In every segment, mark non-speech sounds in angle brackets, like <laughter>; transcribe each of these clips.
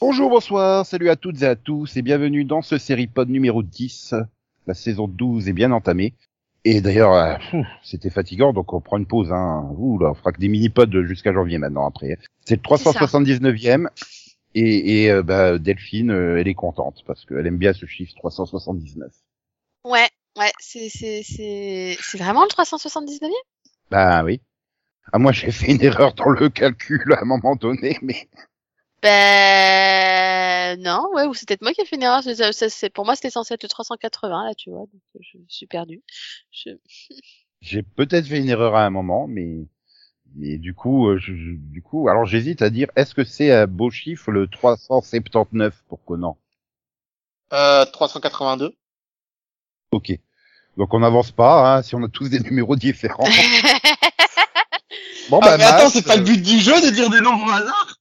Bonjour, bonsoir, salut à toutes et à tous et bienvenue dans ce série pod numéro 10. La saison 12 est bien entamée. Et d'ailleurs, euh, c'était fatigant, donc on prend une pause. Hein. Ouh là, on fera que des mini-pods jusqu'à janvier maintenant après. C'est le 379e. Et, et euh, bah, Delphine, euh, elle est contente parce qu'elle aime bien ce chiffre 379. Ouais, ouais, c'est c'est c'est c'est vraiment le 379e Bah oui. Ah moi j'ai fait une erreur dans le calcul à un moment donné, mais Ben non, ouais, ou c'est peut-être moi qui ai fait une erreur. C'est- c'est- c'est- pour moi, c'était censé être le 380 là, tu vois. Donc euh, je suis perdu. Je... <laughs> j'ai peut-être fait une erreur à un moment, mais mais du coup, euh, je, du coup, alors j'hésite à dire est-ce que c'est un beau chiffre le 379 pour Conan? Euh, 382. Ok. Donc on n'avance pas, hein, si on a tous des numéros différents. <laughs> Bon Ah, bah mais attends, c'est pas le but du jeu de dire des nombres au hasard?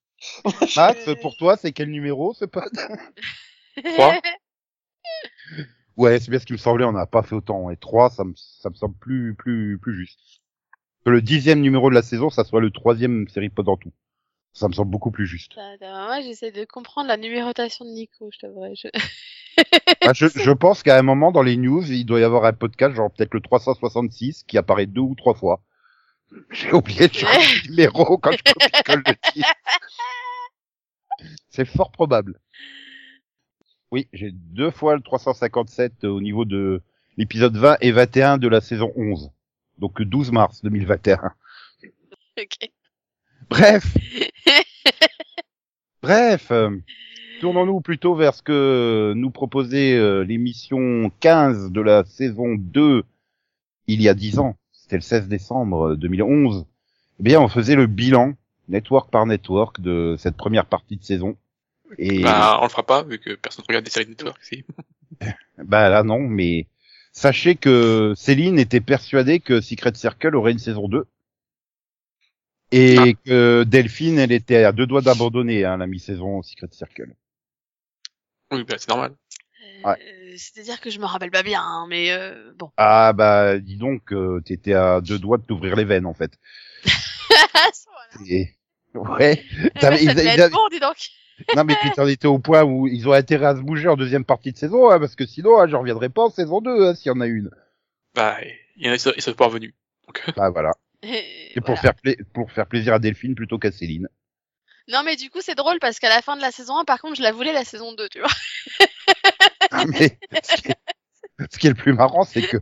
Max, pour toi, c'est quel numéro ce pod Trois. <laughs> Ouais, c'est bien ce qui me semblait, on n'a pas fait autant. Et 3, ça me, ça me semble plus, plus, plus juste. Que le dixième numéro de la saison, ça soit le troisième série pod en tout. Ça me semble beaucoup plus juste. Bah, bah, Moi, j'essaie de comprendre la numérotation de Nico, je t'avouerai. Je... Ah, je, <laughs> je pense qu'à un moment dans les news, il doit y avoir un podcast, genre peut-être le 366, qui apparaît deux ou trois fois. J'ai oublié de changer le numéro quand je <laughs> copie-colle le titre. C'est fort probable. Oui, j'ai deux fois le 357 au niveau de l'épisode 20 et 21 de la saison 11. Donc 12 mars 2021. <laughs> ok. Bref, <laughs> bref, euh, tournons-nous plutôt vers ce que nous proposait euh, l'émission 15 de la saison 2 il y a 10 ans. C'était le 16 décembre 2011. Eh bien, on faisait le bilan, network par network, de cette première partie de saison. Et Bah, on le fera pas, vu que personne regarde des séries de network ici. <laughs> bah là non, mais sachez que Céline était persuadée que Secret Circle aurait une saison 2. Et Ah. que Delphine, elle était à deux doigts d'abandonner hein, la mi-saison Secret Circle. Oui, bah, c'est normal. Ouais. Euh, C'est-à-dire que je me rappelle pas bien, hein, mais euh, bon. Ah bah dis donc, euh, t'étais à deux doigts de t'ouvrir les veines en fait. <laughs> voilà. Et... Ouais. Eh T'avais- ben, ça ils- ils être avaient- bon, dis donc. Non mais puis t'en étais au point où ils ont intérêt à se bouger en deuxième partie de saison, hein, parce que sinon, hein, je reviendrai pas en saison 2 hein, s'il y en a une. Bah, il y en a, ils sont pas revenus. Donc, <laughs> Bah voilà. <laughs> Et C'est pour voilà. faire pla- pour faire plaisir à Delphine plutôt qu'à Céline. Non, mais du coup, c'est drôle parce qu'à la fin de la saison 1, par contre, je la voulais la saison 2, tu vois. <laughs> Ah, mais ce qui, est, ce qui est le plus marrant, c'est que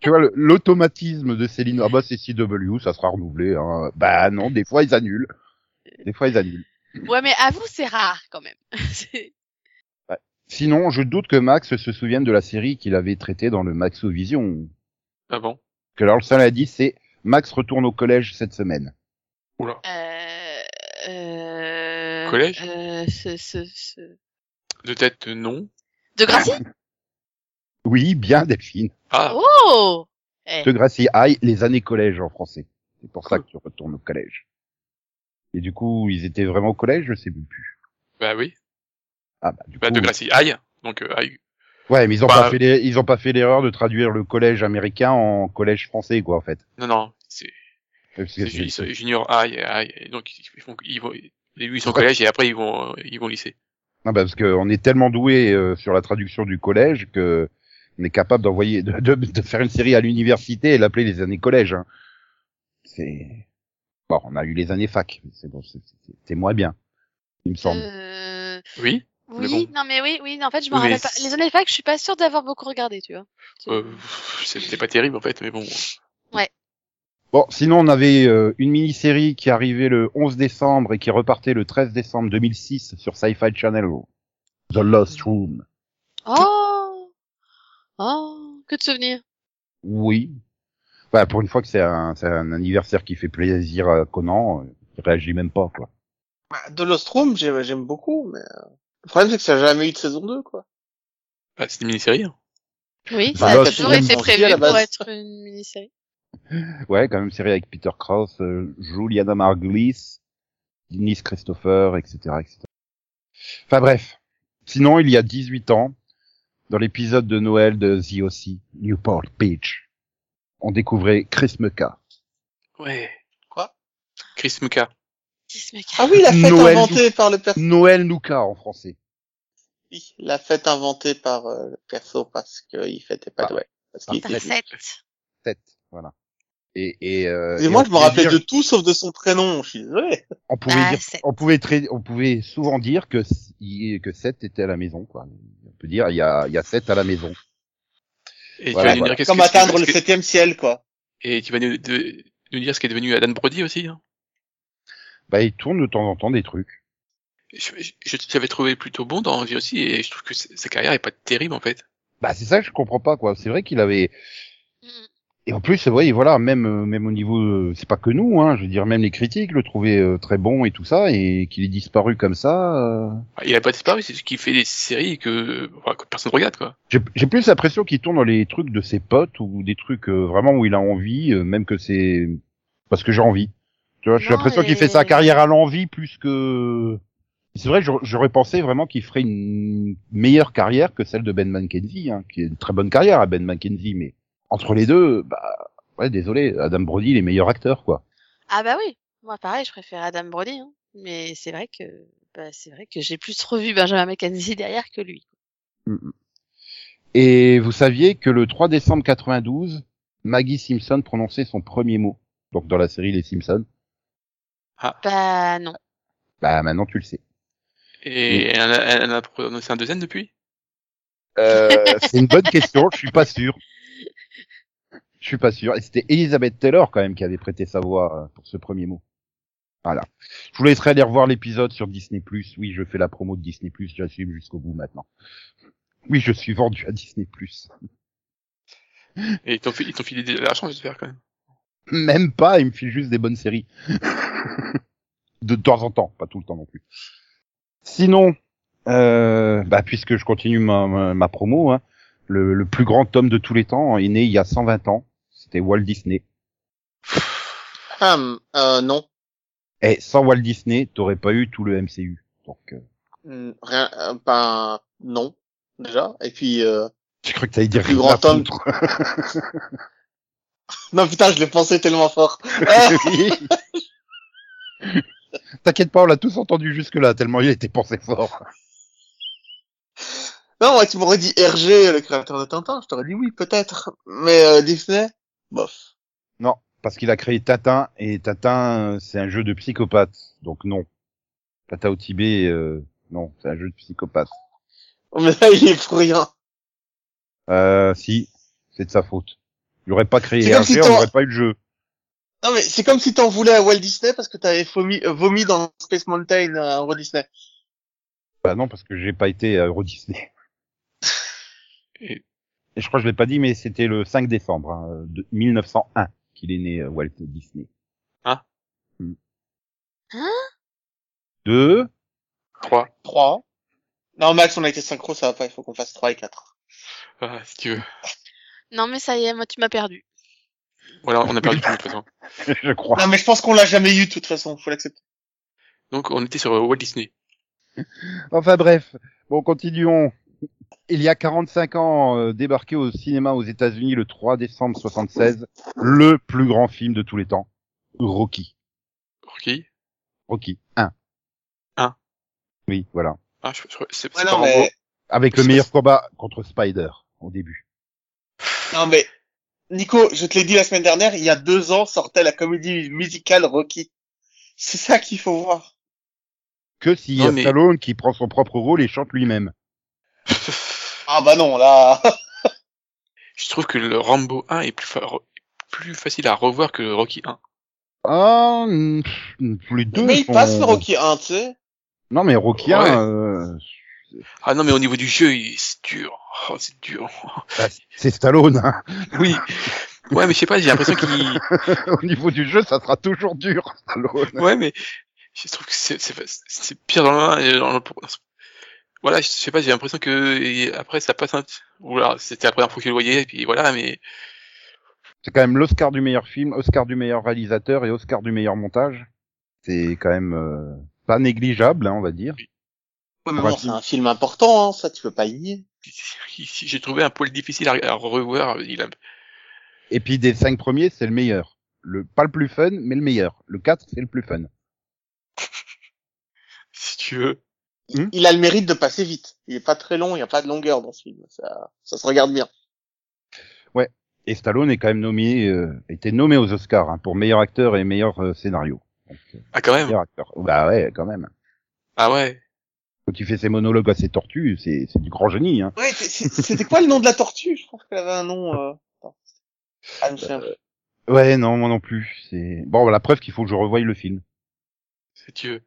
tu vois l'automatisme de Céline. Ah bah c'est CW, ça sera renouvelé. Hein. Bah non, des fois ils annulent. Des fois ils annulent. Ouais, mais avoue, c'est rare quand même. <laughs> Sinon, je doute que Max se souvienne de la série qu'il avait traitée dans le Maxovision. ah bon? Que alors le seul indice c'est Max retourne au collège cette semaine. Oula. euh... Euh... Collège? euh, ce, ce, ce... De tête, non. De Gracie? <laughs> Oui, bien Delphine. Ah, Oh Eh, De Gracie High, les années collège en français. C'est pour ça que tu retournes au collège. Et du coup, ils étaient vraiment au collège, je sais plus. bah oui. Ah bah du Bah, coup. de Gracie. Aïe. Donc, euh, aïe. Ouais, mais ils ont Bah, pas fait les- ils ont pas fait l'erreur de traduire le collège américain en collège français quoi en fait. Non, non. C'est, c'est junior aïe, aïe. Et Donc, ils font, ils vont, ils sont au collège et après, ils vont, ils vont au lycée. Non, bah, parce que on est tellement doué euh, sur la traduction du collège que on est capable d'envoyer de, de, de faire une série à l'université et l'appeler les années collège. Hein. C'est bon, on a eu les années fac, mais c'est bon, c'est- c'est c'est moins bien, il me semble. euh... Oui. Oui, Mais bon. non mais oui, oui, en fait, je me Oui, mais rappelle pas. Les années fac, je suis pas sûre d'avoir beaucoup regardé, tu vois. Euh, c'était pas terrible, en fait, mais bon. Bon, sinon on avait euh, une mini-série qui arrivait le 11 décembre et qui repartait le 13 décembre 2006 sur Sci-Fi Channel, The Lost Room. Oh Oh Que de souvenirs Oui. Bah, pour une fois que c'est un, c'est un anniversaire qui fait plaisir à Conan, il réagit même pas, quoi. Bah, de Lost Room, j'aime j'aime beaucoup, mais euh, le problème c'est que ça n'a jamais eu de saison 2, quoi. Bah, c'est une mini-série. hein. Oui, Bah, ça là, a c'est toujours été prévu pour être une mini-série. Ouais, quand même série avec Peter Krause, euh, Juliana Margulies, Denise Christopher, etc., etc. Enfin bref. Sinon, il y a 18 ans, dans l'épisode de Noël de The O.C., Newport Beach, on découvrait Chris Muka. Ouais. Quoi? Chris Muka. Ah oui, la fête Noël inventée par le perso. Noël Nuka en français. Oui, la fête inventée par euh, le perso parce qu'il fêtait pas Ah. Noël. Parce qu'il était fête. fou. Sept. Tête, voilà. Et, et, euh, Et et moi, on je me rappelais dire- de tout sauf de son prénom. Je suis désolé. on pouvait Ah, dire, on pouvait très, on pouvait souvent dire que que Seth était à la maison, quoi. On peut dire il y a, il y a Seth à la maison. Et Voilà, tu vas nous voilà. dire qu'est-ce Comme atteindre qu'est-ce le septième ciel, quoi. Et tu vas nous, de- nous dire ce qui est devenu Adam Brody aussi. Hein. Bah, il tourne de temps en temps des trucs. Je, je, je t'avais trouvé plutôt bon dans vie aussi et je trouve que sa sa carrière est pas terrible en fait. Bah, c'est ça que je comprends pas, quoi. C'est vrai qu'il avait, Mm. Et en plus, ouais, voilà, même, euh, même au niveau, euh, c'est pas que nous, hein, je veux dire, même les critiques le trouvaient euh, très bon et tout ça, et qu'il est disparu comme ça, euh, Il a pas disparu, c'est juste qu'il fait des séries que, enfin, que personne regarde quoi. j'ai plus l'impression qu'il tourne dans les trucs de ses potes ou des trucs euh, vraiment où il a envie, euh, même que c'est parce que j'ai envie. Tu vois, j'ai l'impression qu'il fait sa carrière à l'envie plus que. C'est vrai, j'aurais- j'aurais pensé vraiment qu'il ferait une meilleure carrière que celle de Ben McKenzie, hein, qui est une très bonne carrière à Ben McKenzie, mais entre les deux, bah ouais, désolé, Adam Brody, il est meilleur acteur, quoi. Ah bah oui, moi pareil, je préfère Adam Brody, hein. mais c'est vrai que bah, c'est vrai que j'ai plus revu Benjamin McKenzie derrière que lui. Et vous saviez que le 3 décembre 92, Maggie Simpson prononçait son premier mot, donc dans la série Les Simpsons. Bah non. Bah maintenant tu le sais. Et elle, a- elle en a prononcé un deuxième depuis? Euh, c'est une bonne question, je suis pas sûr. Je suis pas sûr. Et c'était Elizabeth Taylor quand même qui avait prêté sa voix euh, pour ce premier mot. Voilà. Je vous laisserai aller revoir l'épisode sur Disney+. Oui, je fais la promo de Disney+, j'assume jusqu'au bout maintenant. Oui, je suis vendu à Disney+. Et ils t'ont fi- ils t'ont filé de l'argent, j'espère quand même. Même pas, il me file juste des bonnes séries. de temps en temps, pas tout le temps non plus. Sinon, euh, bah, puisque je continue ma, ma, ma promo, hein, le, le plus grand homme de tous les temps est né il y a 120 ans. C'était Walt Disney. Hum, euh, non. Et sans Walt Disney, t'aurais pas eu tout le MCU. Donc, euh, Hum, Rien, euh, ben, non. Déjà. Et puis, euh... je crois que t'allais dire plus rien grand homme. <laughs> non, putain, je l'ai pensé tellement fort. Oui. <laughs> T'inquiète pas, on l'a tous entendu jusque là, tellement il était pensé fort. Non, ouais, tu m'aurais dit Hergé, le créateur de Tintin. Je t'aurais dit oui, peut-être. Mais euh, Disney, bof. Non, parce qu'il a créé Tintin, et Tintin, euh, c'est un jeu de psychopathe. Donc non. Tata au Tibet, euh, non, c'est un jeu de psychopathe. Mais là, il est pour rien. Euh, si, c'est de sa faute. Il aurait pas créé Hergé, si on n'aurait pas eu le jeu. Non, mais c'est comme si t'en voulais à Walt Disney parce que t'avais vomi, euh, vomi dans Space Mountain à Walt Disney. Bah non, parce que j'ai pas été à Euro Disney. Et- Et je crois que je l'ai pas dit, mais c'était le 5 décembre hein, de 1901 qu'il est né, euh, Walt Disney. Ah. Hmm. Hein? Deux. 3. 3. Non, Max, on a été synchro, ça va pas, il faut qu'on fasse 3 et 4. Ah, si tu veux. Non mais ça y est, moi tu m'as perdu. Voilà, on a perdu tout de toute façon. <laughs> <laughs> je crois. Non, mais je pense qu'on l'a jamais eu de toute façon, faut l'accepter. Donc on était sur euh, Walt Disney. Enfin bref, bon continuons. Il y a 45 ans, euh, débarqué au cinéma aux États-Unis le 3 décembre 76, le plus grand film de tous les temps, Rocky. Rocky? Rocky 1. Un. Oui, voilà. Ah, je, je, c'est Ouais, c'est non, pas Rambo. mais, Avec le meilleur combat contre Spider au début. non, mais, Nico, je te l'ai dit la semaine dernière, il y a deux ans sortait la comédie musicale Rocky. C'est ça qu'il faut voir. Que s'il y Non, a mais- Stallone qui prend son propre rôle et chante lui-même. <laughs> Ah bah non, là. <laughs> je trouve que le Rambo 1 est plus, fa- plus facile à revoir que le Rocky 1. Ah, mm, les deux mais il sont- passe le Rocky 1, tu sais. Non mais Rocky Ouais. 1, euh, Ah non, mais au niveau du jeu, il- c'est dur. Oh, c'est dur. bah, c'est Stallone. Hein. <laughs> Oui. Ouais, mais je sais pas, j'ai l'impression qu'il... au niveau du jeu, ça sera toujours dur, Stallone. Ouais, mais je trouve que c'est, pire dans le 1 et dans le... voilà, je sais pas, j'ai l'impression que après ça passe un ou là, c'était la première fois que je le voyais et puis voilà, mais C'est quand même l'Oscar du meilleur film, Oscar du meilleur réalisateur et Oscar du meilleur montage. C'est quand même euh, pas négligeable, hein, on va dire. Ouais, mais bon, c'est un film important, hein, ça tu peux pas y nier. j'ai trouvé un poil difficile à, à revoir. Il a... Et puis des cinq premiers, c'est le meilleur. Le pas le plus fun, mais le meilleur. Le 4, c'est le plus fun. <laughs> si tu veux. Hmm? Il a le mérite de passer vite. Il est pas très long, il y a pas de longueur dans ce film. Ça, ça se regarde bien. Et Stallone est quand même nommé, euh, était nommé aux Oscars hein, pour meilleur acteur et meilleur euh, scénario. Donc, euh, Ah quand même. acteur. Bah ouais, quand même. Ah ouais. Quand il fait ses monologues à ses tortues, c'est c'est du grand génie. Hein. Ouais, c'est- c'est- c'était quoi le nom de la tortue? Je pense qu'elle avait un nom. Euh... attends. Ah. Ouais, non, moi non plus. C'est bon, la preuve qu'il faut que je revoie le film. Si tu veux.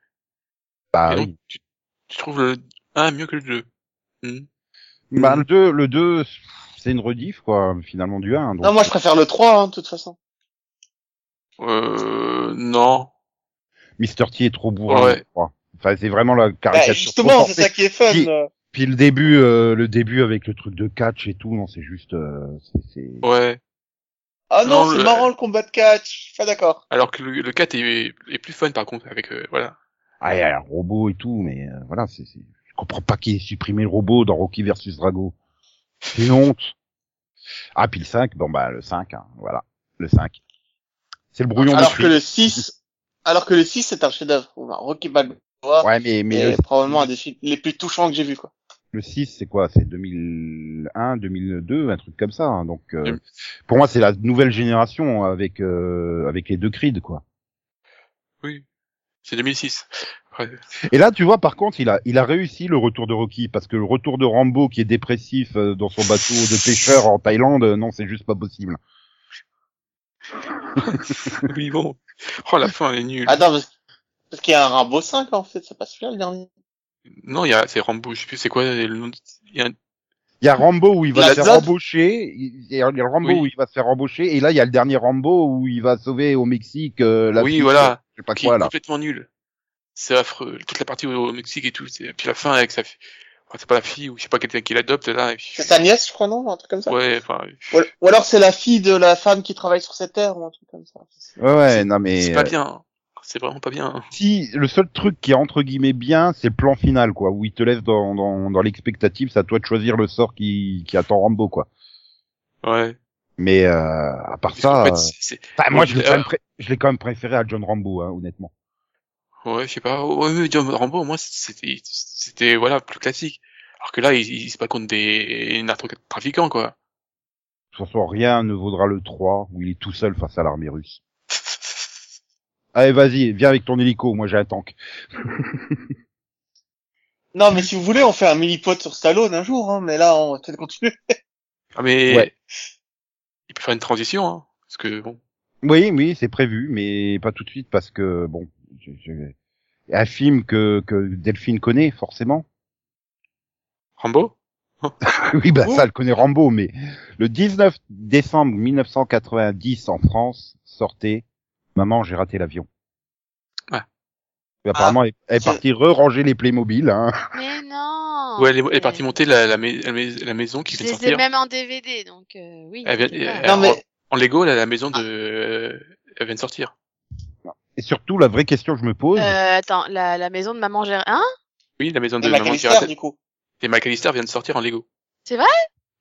Bah et donc, oui. tu, tu trouves le 1 mieux que le 2. Hmm. Bah le 2, le 2, c'est une rediff quoi, finalement du 1. Donc... Non, moi je préfère le 3, hein, de toute façon. Euh, non. Mr. T est trop bourrin. Ouais. je crois. Enfin, c'est vraiment la Bah, caricature. justement, trop c'est ça qui est fun. Qui- euh. Puis le début, euh, le début avec le truc de catch et tout, non, c'est juste, euh, c'est, c'est- Ouais. Ah non, Non, c'est le- marrant le combat de catch. Je suis pas d'accord. Alors que le, le 4 est, est plus fun par contre avec euh, voilà. Ah, il y a un robot et tout, mais euh, voilà, c'est, c'est, je comprends pas qui ait supprimé le robot dans Rocky versus Drago. C'est une honte. Ah, puis le 5, bon bah le 5, hein, voilà, le 5. C'est le brouillon Alors de que le 6, alors que le 6 c'est un chef-d'œuvre. Rocky Balboa Ouais, mais, mais est le, probablement un des films les plus touchants que j'ai vu quoi. le 6, c'est quoi? C'est 2001, 2002, un truc comme ça. hein, donc, euh, Mm. pour moi, c'est la nouvelle génération avec euh, avec les deux Creed, quoi. Oui. C'est 2006. Après, Et là, tu vois, par contre, il a, il a réussi le retour de Rocky, parce que le retour de Rambo, qui est dépressif euh, dans son bateau de pêcheur en Thaïlande, euh, non, c'est juste pas possible. <laughs> oui bon. Oh la fin elle est nulle. Attends, parce, parce qu'il y a un Rambo 5 en fait, c'est pas celui-là le dernier. Non, il y a c'est Rambo, je sais plus c'est quoi le nom. de- Il y a un... Il y a Rambo où il va La se faire zone embaucher, il y a le Rambo Oui. où il va se faire embaucher, et là, il y a le dernier Rambo où il va sauver au Mexique euh, la Oui, fille, voilà. Je sais pas qui quoi, est là. complètement nul. C'est affreux. Toute la partie au, au Mexique et tout. c'est- Puis la fin avec sa fille. Enfin, c'est pas la fille ou je sais pas quelqu'un qui l'adopte là. Et puis... C'est sa nièce, je crois, non Un truc comme ça. Ouais, enfin, Ou, ou alors c'est la fille de la femme qui travaille sur cette terre ou un truc comme ça. Ouais, ouais, non, mais... c'est pas euh, bien. C'est vraiment pas bien. Si, le seul truc qui est entre guillemets bien, c'est le plan final, quoi, où il te laisse dans, dans, dans l'expectative, c'est à toi de choisir le sort qui, qui attend Rambo, quoi. Ouais. Mais euh, à part ça, fait, euh, c'est- c'est- enfin, moi je l'ai quand, même pré- quand même préféré à John Rambo, hein, honnêtement. Ouais, je sais pas. Ouais, mais John Rambo, moi, c'était, c'était, voilà, plus classique. Alors que là, il, il se bat contre des narcotrafiquants, quoi. De toute façon, rien ne vaudra le 3 où il est tout seul face à l'armée russe. <laughs> Allez, vas-y, viens avec ton hélico, moi j'ai un tank. <laughs> Non, mais si vous voulez, on fait un mini-pod sur Stallone un jour, hein, mais là, on va peut-être continuer. Ah, mais, Ouais. Il peut faire une transition, hein. Parce que, bon. Oui, oui, c'est prévu, mais pas tout de suite parce que, bon, je- je- un film que, que Delphine connaît, forcément. Rambo? <laughs> oui, bah Oh. ça, elle connaît Rambo, mais le 19 décembre 1990 en France sortait Maman, j'ai raté l'avion. Ouais. Et apparemment, elle elle est partie re-ranger les Playmobil. Hein. Mais non. Ouais, elle est, elle est partie monter la, la, la, mais- la maison qui Je vient de les ai sortir. même en DVD, donc euh, oui. Elle vient- c'est pas- elle- Non, mais En Lego, là, la maison de, euh, elle vient de sortir. Et surtout, la vraie question que je me pose, Euh, attends, la, la maison de maman Gérard. Hein? Oui, la maison de et maman raté- du coup. Et McAllister vient de sortir en Lego. C'est vrai?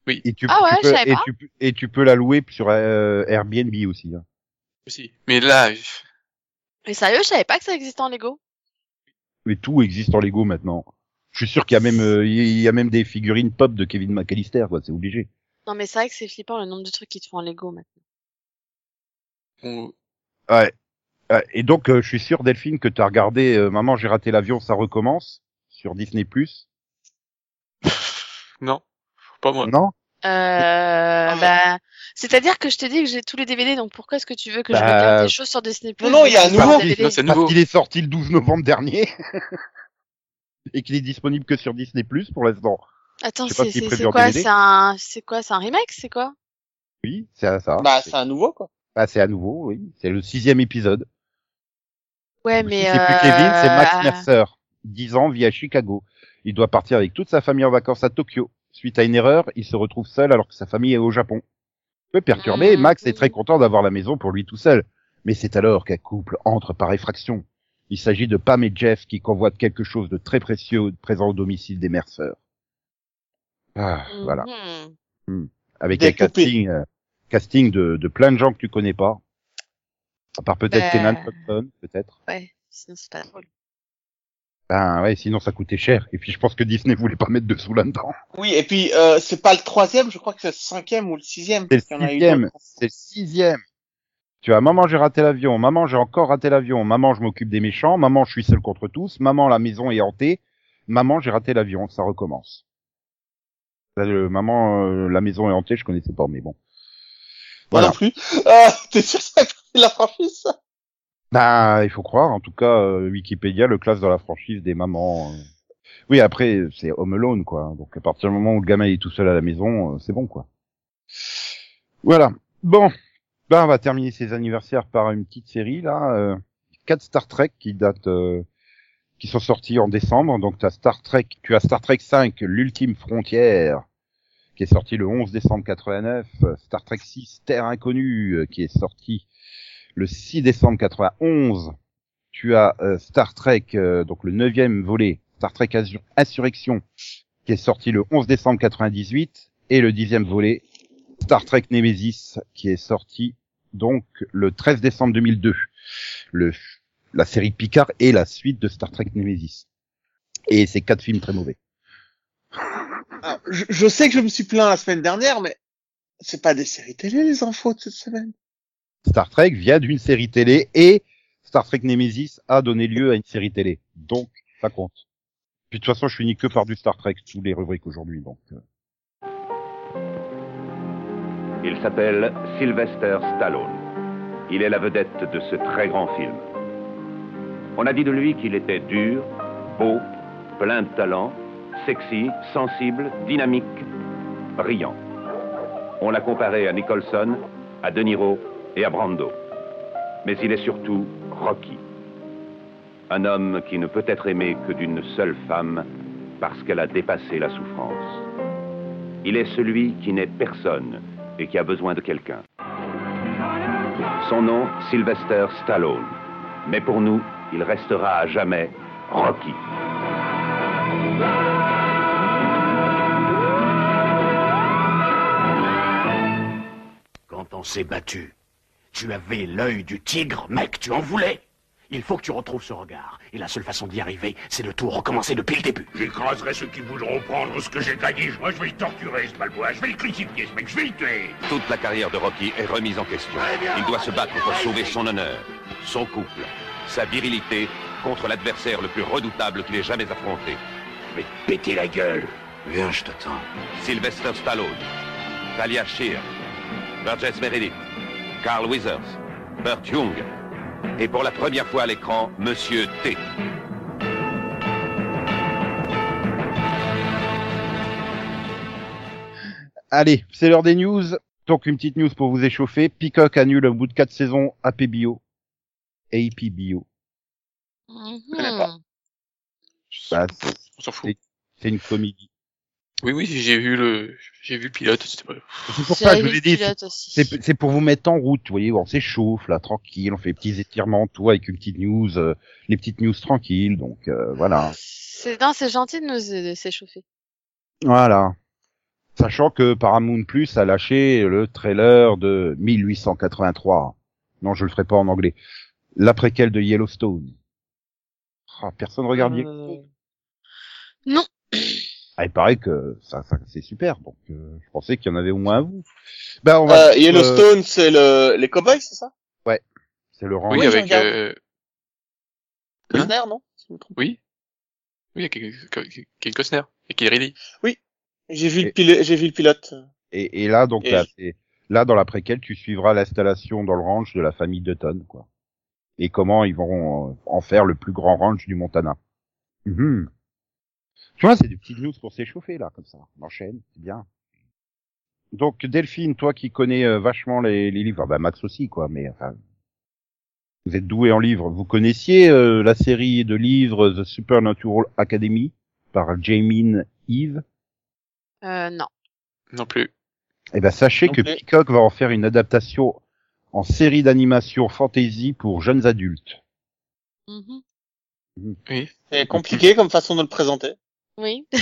Et tu, Ah ouais, tu je peux, savais et, pas. tu, peux- et tu peux la louer sur euh, Airbnb aussi. Hein. Aussi. Mais là, Mais sérieux, je savais pas que ça existait en Lego. Mais tout existe en Lego maintenant. Je suis sûr qu'il y a même, euh, il y a même des figurines pop de Kevin McAllister, quoi. C'est obligé. Non, mais c'est vrai que c'est flippant le nombre de trucs qui te font en Lego maintenant. Ouais. Ouais, Et donc, euh, je suis sûr, Delphine, que tu as regardé euh, Maman, j'ai raté l'avion, ça recommence sur Disney+. <laughs> non. Pas moi. Non? Euh, mais- bah, c'est-à-dire que je te dis que j'ai tous les DVD, donc pourquoi est-ce que tu veux que je Bah, regarde des choses sur Disney Non, non, il y a un nouveau. DVD? Non, c'est Parce nouveau. qu'il est sorti le 12 novembre dernier. <laughs> et qu'il est disponible que sur Disney+, pour l'instant. Attends, c'est quoi? C'est un, c'est quoi? C'est un remake? C'est quoi? Oui, c'est à ça. Bah, c'est un nouveau, quoi. Bah, c'est à nouveau, oui. C'est le sixième épisode. Ouais, Si mais c'est plus euh, Kevin, c'est Max Mercer. 10 ans, vit à Chicago. Il doit partir avec toute sa famille en vacances à Tokyo. Suite à une erreur, il se retrouve seul alors que sa famille est au Japon. Peu perturbé, Mhm. Max est très content d'avoir la maison pour lui tout seul. Mais c'est alors qu'un couple entre par effraction. Il s'agit de Pam et Jeff qui convoitent quelque chose de très précieux présent au domicile des mères-sœurs. Ah, voilà. Mhm. Avec Des un casting, euh, casting de, de plein de gens que tu connais pas. À part peut-être Bah. Kenan Thompson, peut-être. Ouais, sinon c'est pas drôle. Ben ouais, sinon ça coûtait cher. Et puis je pense que Disney voulait pas mettre de sous là-dedans. Oui, et puis euh, c'est pas le troisième, je crois que c'est le cinquième ou le sixième. C'est le qu'il y en a eu sixième. C'est le sixième. Tu vois, maman, j'ai raté l'avion. Maman, j'ai encore raté l'avion. Maman, je m'occupe des méchants. Maman, je suis seul contre tous. Maman, la maison est hantée. Maman, j'ai raté l'avion. Ça recommence. Le- maman, euh, la maison est hantée, je connaissais pas, mais bon. Moi Voilà. non plus. Ah, t'es sûr que ça la franchise, ça? Bah, il faut croire. En tout cas, euh, Wikipédia le classe dans la franchise des mamans. euh. Oui, après, c'est Home Alone, quoi. Donc, à partir du moment où le gamin est tout seul à la maison, euh, c'est bon, quoi. Voilà. Bon. Ben, on va terminer ces anniversaires par une petite série, là. Euh, quatre Star Trek qui datent, euh, qui sont sortis en décembre. Donc, t'as Star Trek, tu as Star Trek 5, l'ultime frontière, qui est sorti le 11 décembre 89. Star Trek 6, Terre inconnue, euh, qui est sorti le 6 décembre 91, tu as euh, Star Trek, donc le neuvième volet, Star Trek Insurrection, qui est sorti le 11 décembre 98, et le dixième volet, Star Trek Nemesis, qui est sorti donc le 13 décembre 2002. Le, la série Picard et la suite de Star Trek Nemesis. Et c'est quatre films très mauvais. Ah, je, je sais que je me suis plaint la semaine dernière, mais c'est pas des séries télé, les infos de cette semaine. Star Trek vient d'une série télé et Star Trek Nemesis a donné lieu à une série télé. Donc, ça compte. Puis de toute façon, je finis que par du Star Trek, tous les rubriques aujourd'hui, donc. Il s'appelle Sylvester Stallone. Il est la vedette de ce très grand film. On a dit de lui qu'il était dur, beau, plein de talent, sexy, sensible, dynamique, brillant. On l'a comparé à Nicholson, à De Niro et à Brando. Mais il est surtout Rocky. Un homme qui ne peut être aimé que d'une seule femme parce qu'elle a dépassé la souffrance. Il est celui qui n'est personne et qui a besoin de quelqu'un. Son nom, Sylvester Stallone. Mais pour nous, il restera à jamais Rocky. Quand on s'est battu, tu avais l'œil du tigre, mec, tu en voulais. Il faut que tu retrouves ce regard. Et la seule façon d'y arriver, c'est de tout recommencer depuis le début. J'écraserai ceux qui voudront prendre ce que j'ai gagné. Moi, je vais le torturer, ce malbois. Je vais le crucifier, ce mec. Je vais le tuer. Toute la carrière de Rocky est remise en question. Il doit se battre pour sauver son honneur, son couple, sa virilité contre l'adversaire le plus redoutable qu'il ait jamais affronté. Je vais te péter la gueule. Viens, je t'attends. Sylvester Stallone, Talia Shear, Burgess Meredith, Carl Withers, Burt Young, et pour la première fois à l'écran, Monsieur T. Allez, c'est l'heure des news. Donc une petite news pour vous échauffer. Peacock annule au bout de quatre saisons AP Bio. AP. Mhm. Bah, On s'en fout. c'est une comédie. Oui, oui, j'ai vu le, j'ai vu le pilote. C'était pas... C'est pour ça que je vous ai dit, c'est pour vous mettre en route, vous voyez, on s'échauffe là, tranquille, on fait des petits étirements, tout avec une petite news, euh, les petites news tranquilles, donc euh, voilà. C'est non, c'est gentil de nous de s'échauffer. Voilà. Sachant que Paramount Plus a lâché le trailer de 1883. Non, je le ferai pas en anglais. La préquelle de Yellowstone. Ah, personne regarde Yellowstone. Non. Ah, il paraît que ça, ça c'est super, donc euh, je pensais qu'il y en avait au moins un vous. Ben, on va Euh, Yellowstone, c'est le les cowboys, c'est ça? C'est le rang. Oui, Oui, avec, euh, Hein? Non? Si je me trompe. oui. Oui, avec Kevin Costner et Kelly Ridley. J'ai vu Et- le pilote. J'ai vu le pilote. Et, et là, donc Et là, je- c'est là dans la préquelle, tu suivras l'installation dans le ranch de la famille Dutton, quoi. Et comment ils vont euh, en faire le plus grand ranch du Montana. Mhm. Tu vois, c'est des petites news pour s'échauffer là, comme ça. On enchaîne, c'est bien. Donc Delphine, toi qui connais euh, vachement les, les livres, ah bah Max aussi, quoi. Mais enfin, vous êtes doué en livres. Vous connaissiez euh, la série de livres The Supernatural Academy par Jamin Eve Euh, non. Non plus. Eh ben sachez Non que plus. Peacock va en faire une adaptation en série d'animation fantasy pour jeunes adultes. Mhm. C'est compliqué comme façon de le présenter. Oui. <laughs>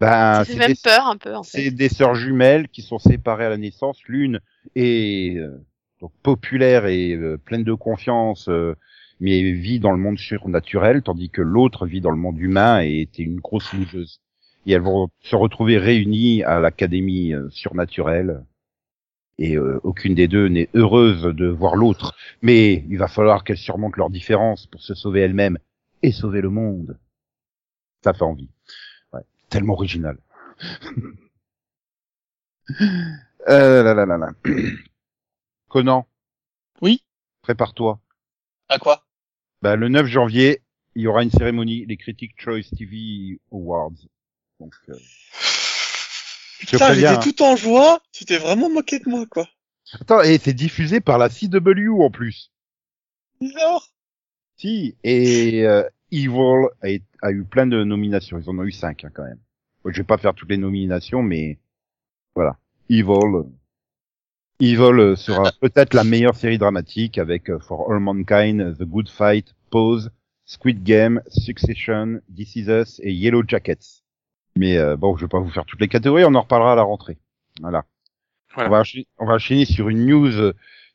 Ben, ça fait c'est même des- peur un peu en C'est des sœurs jumelles qui sont séparées à la naissance. L'une est euh, donc populaire et euh, pleine de confiance, euh, mais vit dans le monde surnaturel, tandis que l'autre vit dans le monde humain et était une grosse logeuse. Et elles vont se retrouver réunies à l'académie surnaturelle. Et aucune des deux n'est heureuse de voir l'autre. Mais il va falloir qu'elles surmontent leurs différences pour se sauver elles-mêmes et sauver le monde. Ça fait envie. Ouais, tellement original. <laughs> Euh, là, là, là, là. <clears throat> Conan. Oui. Prépare-toi. À quoi? Bah, le 9 janvier, il y aura une cérémonie, les Critic Choice TV Awards. Donc, euh, Putain, j'étais tout en joie. Tu t'es vraiment moqué de moi, quoi. hein. Attends, et c'est diffusé par la CW en plus. Bizarre. Si, et euh, Evil a, a eu plein de nominations. Ils en ont eu cinq hein, quand même. Bon, je vais pas faire toutes les nominations, mais voilà. Evil, Evil sera <laughs> peut-être la meilleure série dramatique avec euh, For All Mankind, The Good Fight, Pose, Squid Game, Succession, This Is Us et Yellow Jackets. Mais euh, bon, je vais pas vous faire toutes les catégories, on en reparlera à la rentrée. Voilà. Voilà. On, va on va enchaîner sur une news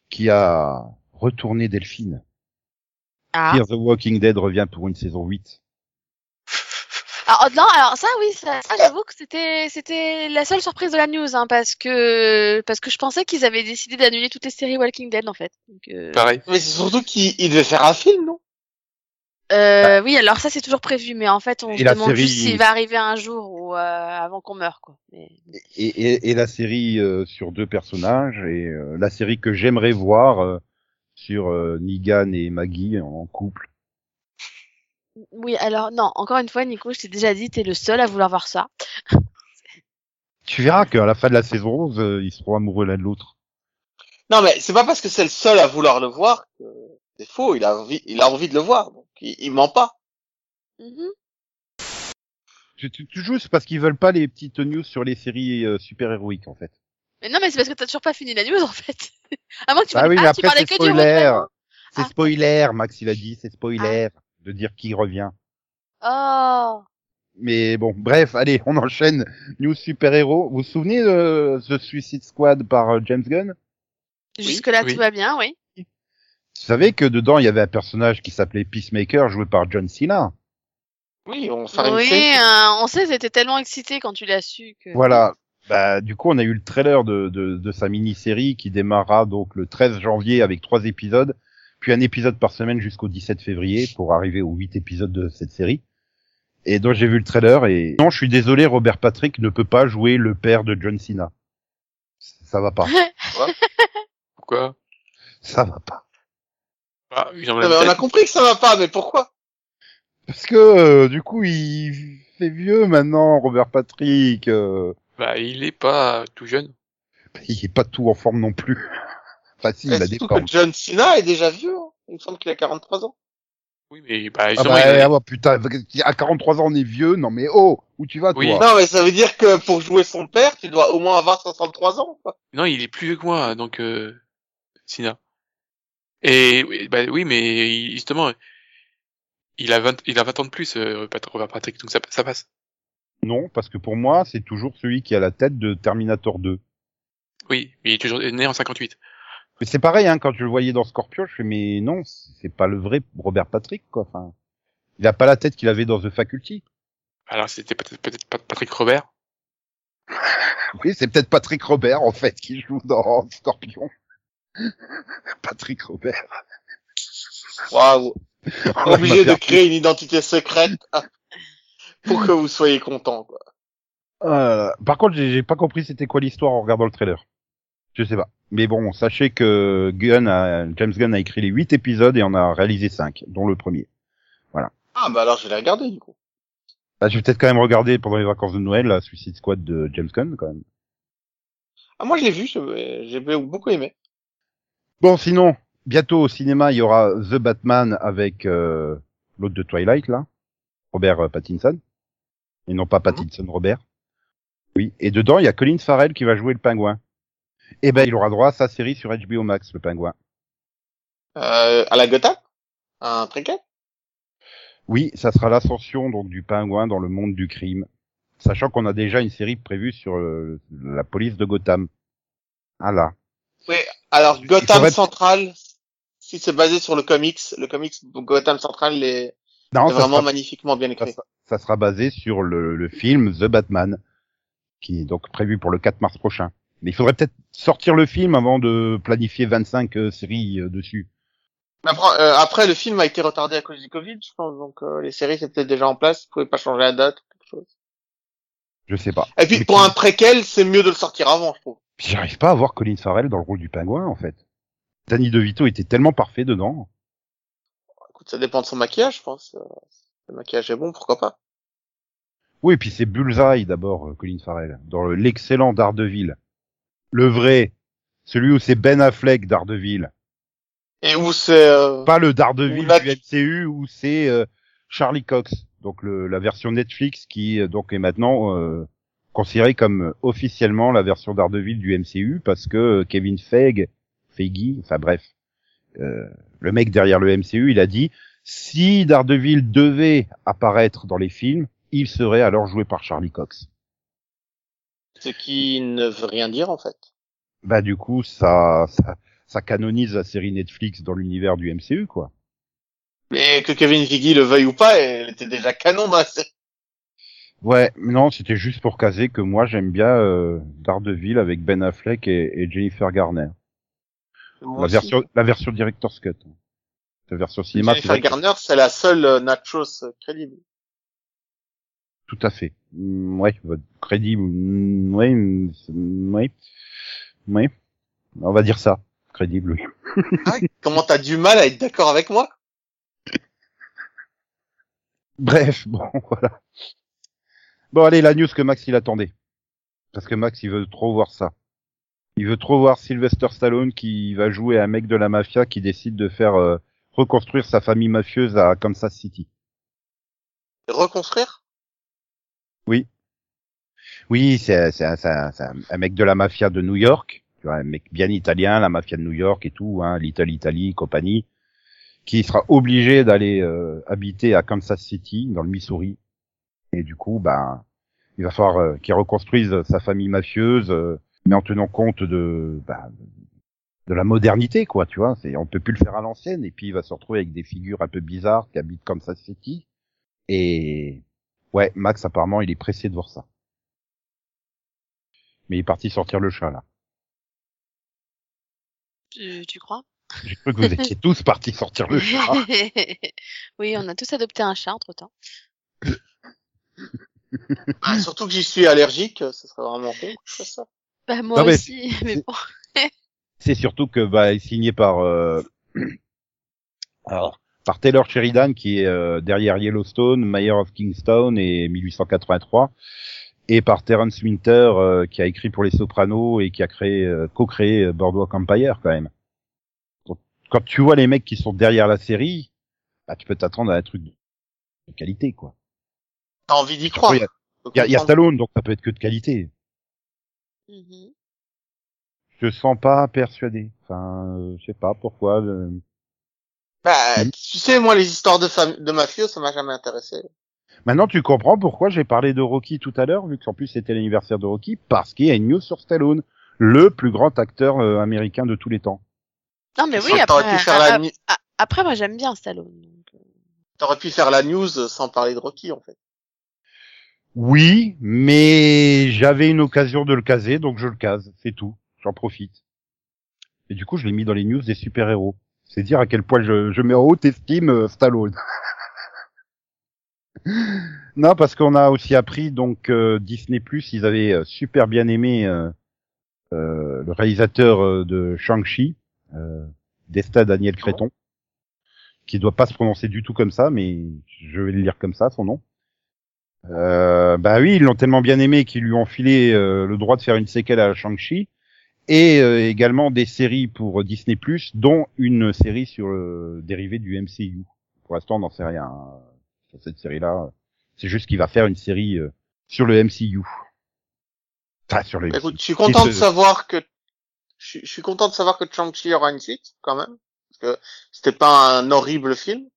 qui a retourné Delphine. Ah. Fear the Walking Dead revient pour une saison 8. <laughs> Alors non, alors ça oui, ça, ça, j'avoue que c'était c'était la seule surprise de la news, hein, parce que parce que je pensais qu'ils avaient décidé d'annuler toutes les séries Walking Dead en fait. Donc, euh, Pareil. Mais c'est surtout qu'il il devait faire un film, non? Euh, oui, alors ça c'est toujours prévu, mais en fait on Et se demande série- juste s'il va arriver un jour ou euh, avant qu'on meure quoi. Mais... Et, et, et la série euh, sur deux personnages et euh, la série que j'aimerais voir euh, sur euh, Negan et Maggie en couple. Oui, alors non, encore une fois, Nico, je t'ai déjà dit, t'es le seul à vouloir voir ça. <laughs> Tu verras qu'à la fin de la saison 11, euh, ils seront amoureux l'un de l'autre. Non, mais c'est pas parce que c'est le seul à vouloir le voir que c'est faux. Il a envie, il a envie de le voir. Donc, il, il ment pas. Tu, tu, tu joues, c'est parce qu'ils veulent pas les petites news sur les séries euh, super-héroïques en fait. Mais non, mais c'est parce que t'as toujours pas fini la news en fait. <laughs> que tu Bah parles oui, mais ah, tu après parlais c'est spoiler. C'est Ah. spoiler, Max il a dit, c'est spoiler de dire qui revient. Oh. Mais bon, bref, allez, on enchaîne. News super-héros. Vous vous souvenez de The Suicide Squad par euh, James Gunn? Jusque là oui. tout va bien, oui. Vous savez que dedans, il y avait un personnage qui s'appelait Peacemaker, joué par John Cena. Oui, on une Oui, euh, on sait, t'étais tellement excité quand tu l'as su que. Voilà. Bah, du coup, on a eu le trailer de, de, de sa mini-série qui démarrera donc le 13 janvier avec trois épisodes, puis un épisode par semaine jusqu'au 17 février pour arriver aux huit épisodes de cette série. Et donc j'ai vu le trailer et non, je suis désolé, Robert Patrick ne peut pas jouer le père de John Cena. Ça va pas. <laughs> Pourquoi? Ça va pas. bah, ont Non, mais on a compris que ça va pas, mais pourquoi? Parce que euh, du coup, il fait vieux maintenant, Robert Patrick. euh, Bah, il est pas tout jeune. il est pas tout en forme non plus. Enfin, <laughs> si, il a des formes. que John Cena est déjà vieux. hein? Il me semble qu'il a 43 ans. Oui, mais bah, Ah bah, il a- ah bah, putain, à 43 ans on est vieux, non mais oh, où tu vas toi? Oui. Non, mais ça veut dire que pour jouer son père, tu dois au moins avoir 63 ans. Quoi. non, il est plus vieux que moi, donc euh, Sina. Et oui, bah oui, mais il- justement, il a 20, il a 20 ans de plus, euh, Robert Patrick, donc ça, ça passe. Non, parce que pour moi, c'est toujours celui qui a la tête de Terminator 2. Oui, mais il est toujours né en 58. Mais c'est pareil, hein, quand je le voyais dans Scorpion, je fais mais non, c'est pas le vrai Robert Patrick quoi. Enfin, il a pas la tête qu'il avait dans The Faculty. Alors c'était peut-être peut-être pas Patrick Robert. <laughs> Oui, c'est peut-être Patrick Robert en fait qui joue dans Scorpion. <laughs> Patrick Robert. Waouh. <laughs> Obligé de créer une identité secrète pour que vous soyez content. Quoi. Euh, par contre, j'ai pas compris c'était quoi l'histoire en regardant le trailer. Je sais pas. Mais bon, sachez que Gunn a, James Gunn a écrit les huit épisodes et en a réalisé cinq, dont le premier. Ah bah alors je vais les regarder du coup. Bah, je vais peut-être quand même regarder pendant les vacances de Noël la Suicide Squad de James Gunn quand même. Ah moi je l'ai vu, j'ai beaucoup aimé. Bon, sinon, bientôt au cinéma, il y aura The Batman avec euh, l'autre de Twilight là, Robert euh, Pattinson, et non pas Pattinson Robert. Oui, et dedans il y a Colin Farrell qui va jouer le pingouin. Et ben il aura droit à sa série sur HBO Max, le pingouin. Euh, à la Gotham Un préquel? Oui, ça sera l'ascension donc du pingouin dans le monde du crime, sachant qu'on a déjà une série prévue sur euh, la police de Gotham. Ah là. Oui, alors Gotham faudrait- Central, si c'est basé sur le comics, le comics Gotham Central est, Non, vraiment sera, magnifiquement bien ça, écrit. sera- ça sera basé sur le, le film The Batman, qui est donc prévu pour le 4 mars prochain. Mais il faudrait peut-être sortir le film avant de planifier 25 euh, séries euh, dessus. Après, euh, après, le film a été retardé à cause du Covid, je pense, donc euh, les séries c'est peut-être déjà en place, vous pouvez pas changer la date ou quelque chose. Je sais pas. Et puis Mais pour qui- un préquel, c'est mieux de le sortir avant, je trouve. J'arrive pas à voir Colin Farrell dans le rôle du pingouin, en fait. Danny DeVito était tellement parfait dedans. Écoute, ça dépend de son maquillage, je pense. Euh, Le maquillage est bon, pourquoi pas. Oui, et puis c'est Bullseye d'abord, euh, Colin Farrell, dans le- l'excellent Daredevil. Le vrai, celui où c'est Ben Affleck Daredevil. Et où c'est euh, Pas le Daredevil la- du MCU où c'est euh, Charlie Cox, donc le, la version Netflix qui euh, donc est maintenant euh, considérée comme officiellement la version Daredevil du MCU parce que Kevin Feige, Feige, enfin bref, euh, le mec derrière le MCU, il a dit si Daredevil devait apparaître dans les films, il serait alors joué par Charlie Cox. ce qui ne veut rien dire en fait. Bah du coup ça ça, ça canonise la série Netflix dans l'univers du MCU quoi. Mais que Kevin Feige le veuille ou pas, elle était déjà canon dans la série. Ouais, mais non, c'était juste pour caser que moi j'aime bien euh, Daredevil avec Ben Affleck et, et Jennifer Garner. La aussi. version, la version director's cut. La version cinéma, c'est Jennifer Garner, c'est la seule euh, nachos euh, crédible. tout à fait. Mm, ouais, votre crédible. mm, ouais, mm, mm, ouais, ouais. On va dire ça, crédible. Oui. Ah, comment t'as du mal à être d'accord avec moi? Bref, bon, <laughs> voilà. Bon, allez, la news que Max il attendait. Parce que Max, il veut trop voir ça. Il veut trop voir Sylvester Stallone qui va jouer un mec de la mafia qui décide de faire euh, reconstruire sa famille mafieuse à Kansas City. Reconstruire? Oui, c'est c'est un, un- un mec de la mafia de New York, tu vois, un mec bien italien, la mafia de New York et tout, hein, Little Italy, compagnie, qui sera obligé d'aller euh, habiter à Kansas City, dans le Missouri. Et du coup, ben, il va falloir euh, qu'il reconstruise sa famille mafieuse, euh, mais en tenant compte de ben, de la modernité, quoi, tu vois. C'est, on peut plus le faire à l'ancienne, et puis il va se retrouver avec des figures un peu bizarres qui habitent Kansas City. Et ouais, Max apparemment, il est pressé de voir ça. Mais il est parti sortir le chat là. Tu, tu crois? J'ai cru que vous étiez tous partis sortir le chat. <laughs> Oui, on a tous adopté un chat entre temps. Ah, Surtout que j'y suis allergique, ce serait vraiment con que je fasse ça. Bah moi Non, mais aussi, <laughs> mais c'est- bon. C'est surtout que bah, il est signé par euh, <clears throat> alors, par Taylor Sheridan qui est euh, derrière Yellowstone, Mayor of Kingstown et 1883, et par Terence Winter euh, qui a écrit pour Les Sopranos et qui a créé euh, co-créé euh, Boardwalk Empire quand même. Donc, quand tu vois les mecs qui sont derrière la série, bah, tu peux t'attendre à un truc de qualité quoi. T'as envie d'y croire. Il y a, Faut il y a- y. Stallone donc ça peut être que de qualité. Mhm. Je sens pas persuadé. Enfin, euh, je sais pas pourquoi. euh, Bah, Mm. tu sais, moi, les histoires de, fam... de mafieux, ça m'a jamais intéressé. Maintenant, tu comprends pourquoi j'ai parlé de Rocky tout à l'heure, vu qu'en plus c'était l'anniversaire de Rocky, parce qu'il y a une news sur Stallone, le plus grand acteur euh, américain de tous les temps. Non mais oui, après, la... après moi j'aime bien Stallone. donc, euh, t'aurais pu faire la news sans parler de Rocky, en fait. Oui, mais j'avais une occasion de le caser, donc je le case, c'est tout. J'en profite. Et du coup, je l'ai mis dans les news des super-héros. C'est dire à quel point je, je mets en haute estime euh, Stallone. <laughs> non, parce qu'on a aussi appris, donc euh, Disney+, ils avaient euh, super bien aimé euh, euh, le réalisateur de Shang-Chi, euh, Desta Daniel Créton, qui doit pas se prononcer du tout comme ça, mais je vais le lire comme ça, son nom. Euh, bah oui, ils l'ont tellement bien aimé qu'ils lui ont filé euh, le droit de faire une séquelle à Shang-Chi. et euh, également des séries pour Disney+, dont une série sur le dérivé du MCU. Pour l'instant, on n'en sait rien hein, sur cette série-là. C'est juste qu'il va faire une série euh, sur le MCU. Enfin, sur le Bah, Écoute, MCU. je suis content de ce- savoir que je, suis- je suis content de savoir que Chang-Chi aura une suite quand même, parce que c'était pas un horrible film,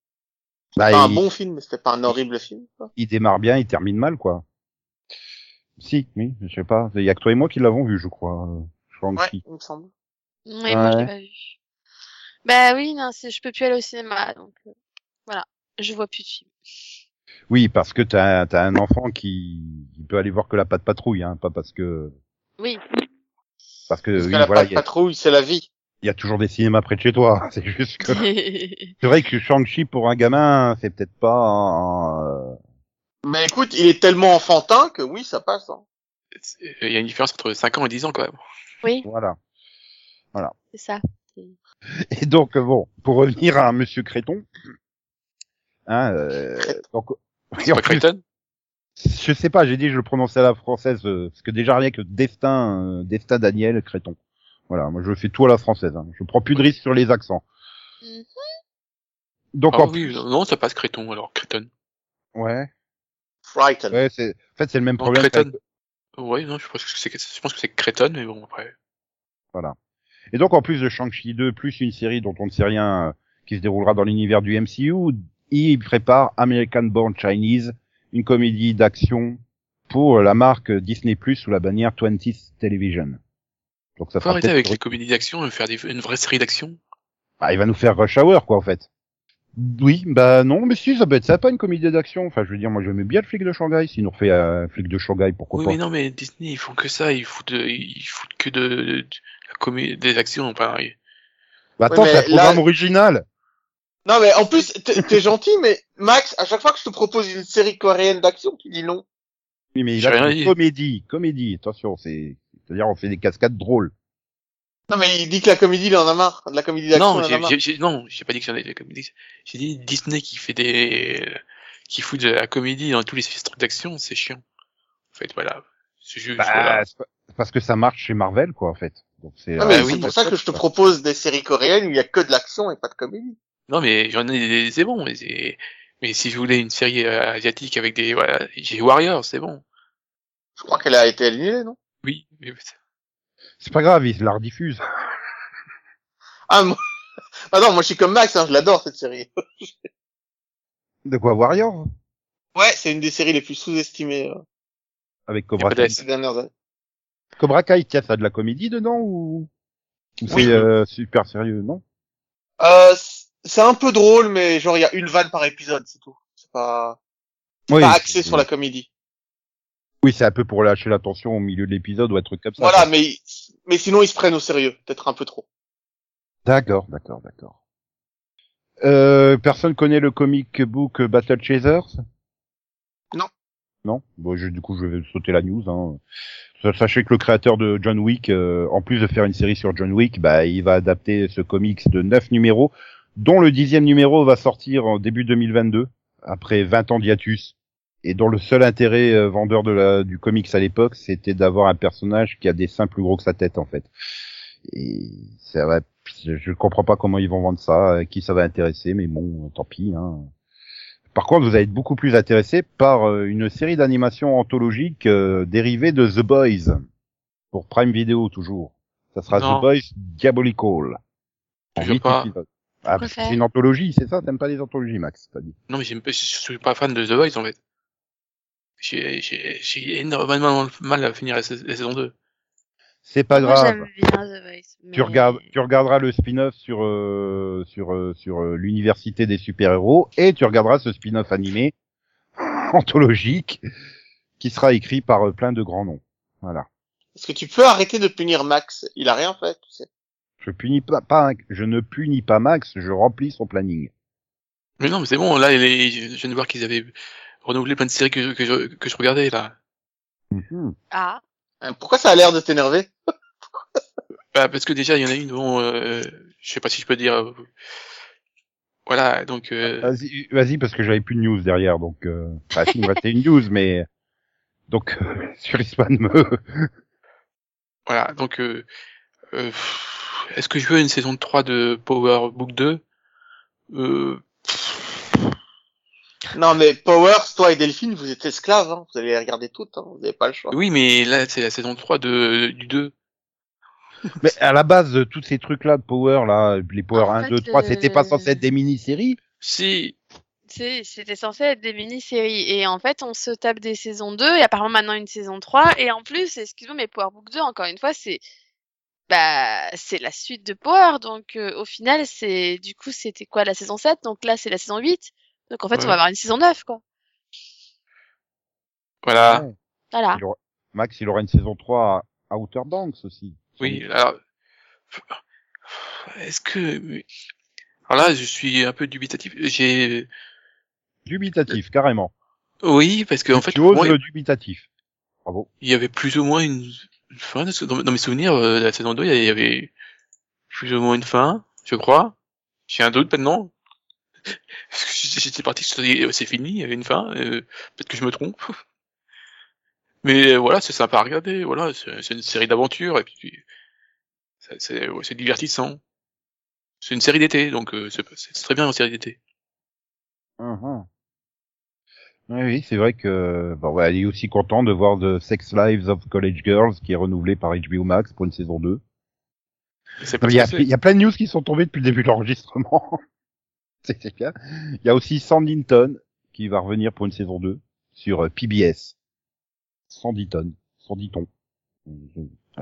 Bah, pas un il, bon film, mais c'était pas un horrible film. quoi. il démarre bien, il termine mal, quoi. Si, oui, je sais pas. Il y a que toi et moi qui l'avons vu, je crois. euh, Ouais, il me semble. Oui, moi je l'ai Ouais. pas vu. Bah oui, non, je peux plus aller au cinéma, donc euh, voilà, je vois plus de films. Oui, parce que t'as as un enfant qui, qui peut aller voir que la patte patrouille, hein, pas parce que Oui. parce que Parce oui, que la voilà, patte il a- patrouille, c'est la vie. Il y a toujours des cinémas près de chez toi. <laughs> C'est juste que <laughs> c'est vrai que Shang-Chi pour un gamin, c'est peut-être pas. un- un- Mais écoute, il est tellement enfantin que oui, ça passe. Hein. Il y a une différence entre 5 ans et 10 ans quand même. oui, voilà. c'est ça. Et donc bon, pour revenir à Monsieur Créton, hein, euh, donc C'est pas Creighton je sais pas, j'ai dit je le prononçais à la française euh, parce que déjà rien que Destin, euh, Destin Daniel Créton. Voilà, moi je fais tout à la française. Hein. Je prends plus de risques sur les accents. Mhm. Donc Ah en oui, non, ça passe Créton alors, Créton. ouais, Frighten. ouais, c'est en fait c'est le même Non, problème. Créton. Ouais, non, je pense que c'est, je pense que c'est Créton, mais bon, après. Voilà. Et donc en plus de Shang-Chi 2, plus une série dont on ne sait rien, euh, qui se déroulera dans l'univers du MCU, il prépare American Born Chinese, une comédie d'action pour la marque Disney Plus sous la bannière 20th Television. Donc ça Faut arrêter avec les comédies d'action et faire des, une vraie série d'action. Ah, il va nous faire Rush Hour quoi en fait. Oui, bah non, mais si, ça peut être sympa une comédie d'action. Enfin, je veux dire, moi j'aimais bien le flic de Shanghai. S'il nous refait un flic de Shanghai, pourquoi Oui, pas? mais non, mais Disney, ils font que ça, ils foutent, de, ils foutent que de, de, de la comédie, des actions, enfin, Bah attends, Ouais, c'est un mais là- programme original. Non mais en plus, t'es t'es gentil, mais Max, à chaque fois que je te propose une série coréenne d'action, tu dis non. Oui, mais il a dit. comédie, comédie. Attention, c'est, c'est-à-dire on fait des cascades drôles. Non mais il dit que la comédie, il en a marre. De la comédie d'action, Non, il en a j'ai, marre. j'ai, j'ai- non, j'ai pas dit que j'en ai des comédies. J'ai dit Disney qui fait des, qui fout de la comédie dans tous les trucs d'action, c'est chiant. En fait, voilà. C'est juste, Bah, voilà. c'est c'est parce que ça marche chez Marvel, quoi, en fait. Donc c'est. Non, euh, mais Ah c'est oui, pour ça que je te propose des séries coréennes où il y a que de l'action et pas de comédie. Non, mais j'en ai des, c'est bon, mais c'est, mais si je voulais une série euh, asiatique avec des, voilà, j'ai Warriors, c'est bon. Je crois qu'elle a été annulée, non? Oui, mais C'est pas grave, ils la rediffusent. <laughs> Ah, moi... <laughs> ah non, moi je suis comme Max, hein, je l'adore cette série. <laughs> De quoi Warriors Ouais, c'est une des séries les plus sous-estimées euh, avec Cobra Kai. ces dernières années. Cobra Kai, tiens, ça a de la comédie dedans ou, ou c'est Oui. euh, super sérieux, non? Euh, c'est un peu drôle, mais genre il y a une vanne par épisode, c'est tout. C'est pas, Oui. pas axé sur la comédie. Oui, c'est un peu pour lâcher l'attention au milieu de l'épisode ou un truc comme ça. Voilà, mais mais sinon ils se prennent au sérieux, peut-être un peu trop. D'accord, d'accord, d'accord. Euh, personne connaît le comic book Battle Chasers? Non. Non? Bon, je, du coup, je vais sauter la news. Hein. Sa- Sachez que le créateur de John Wick, euh, en plus de faire une série sur John Wick, bah, il va adapter ce comics de 9 numéros, dont le dixième numéro va sortir en début 2022, après 20 ans d'hiatus, et dont le seul intérêt euh, vendeur de la, du comics à l'époque, c'était d'avoir un personnage qui a des seins plus gros que sa tête, en fait. Et ça va, je, comprends pas comment ils vont vendre ça, euh, qui ça va intéresser, mais bon, tant pis. Hein. Par contre, vous allez être beaucoup plus intéressé par euh, une série d'animation anthologique euh, dérivée de The Boys pour Prime Video toujours. Ça sera Non. The Boys Diabolical. Je veux pas. Ah, c'est une anthologie, c'est ça? T'aimes pas les anthologies, Max dit non, mais je suis pas fan de The Voice, en fait. J'ai, j'ai, j'ai énormément de mal à finir la, sais- la saison 2. C'est pas Moi, grave. j'aime bien The Voice. Tu regardes, tu regarderas le spin-off sur euh, sur euh, sur euh, l'université des super-héros et tu regarderas ce spin-off animé anthologique qui sera écrit par euh, plein de grands noms. Voilà. Est-ce que tu peux arrêter de punir Max Il a rien fait, tu sais. Je punis pas, pas je ne punis pas Max, je remplis son planning. Mais non, mais c'est bon, là, les, je viens de voir qu'ils avaient renouvelé plein de séries que, je- que, je, que je regardais, là. Mhm. Ah, Hein, Pourquoi ça a l'air de t'énerver <laughs> Bah, parce que déjà, il y en a une dont, euh, je sais pas si je peux dire, euh, voilà, donc, euh, Vas-y, vas-y parce que j'avais plus de news derrière, donc euh... enfin, si, il me restait une news, <laughs> mais donc euh, <laughs> sur Isman me. voilà, donc, euh, Euh, Est-ce que je veux une saison 3 de Power Book 2 euh, Non, mais Powers, toi et Delphine, vous êtes esclaves, hein. Vous allez les regarder toutes, hein. Vous n'avez pas le choix. Oui, mais là, c'est la saison 3 de, du 2. <laughs> Mais à la base, de tous ces trucs-là de Power, là, les Power En 1, fait, 2, 3, euh, c'était pas censé être des mini-séries? Si, C'est- C'était censé être des mini-séries. Et en fait, on se tape des saisons 2 et apparemment maintenant une saison 3. Et en plus, excuse-moi, mais Power Book 2, encore une fois, c'est bah c'est la suite de Power. Donc euh, au final, c'est du coup, c'était quoi la saison 7 Donc là, c'est la saison 8. Donc en fait, Ouais. on va avoir une saison 9, quoi. voilà. Ouais. Voilà. Il aura- Max, il aura une saison 3 à Outer Banks aussi. Oui, alors, est-ce que, alors là, je suis un peu dubitatif. J'ai, Dubitatif, carrément. oui, parce que en fait, tu oses moi, le dubitatif. Bravo. il y avait plus ou moins une, une fin. Dans, mes souvenirs, euh, de la saison 2, il y avait plus ou moins une fin, je crois. J'ai un doute maintenant. J'étais parti, des- c'est fini, il y avait une fin. euh, Peut-être que je me trompe. <laughs> Mais euh, voilà, c'est sympa à regarder. Voilà, c'est une série d'aventures et puis c'est ouais, divertissant. C'est une série d'été, donc euh, c'est très bien en série d'été. Mhm. Oui, oui, c'est vrai que bon, ouais, il est aussi content de voir The Sex Lives of College Girls qui est renouvelé par HBO Max pour une saison 2. C'est Non, pas mais Il y, a, il y a plein de news qui sont tombées depuis le début de l'enregistrement. <laughs> <laughs> c'est c'est bien. Il y a aussi Sandy Linton qui va revenir pour une saison 2 sur euh, PBS. Sandy Ton. Sandy Ton.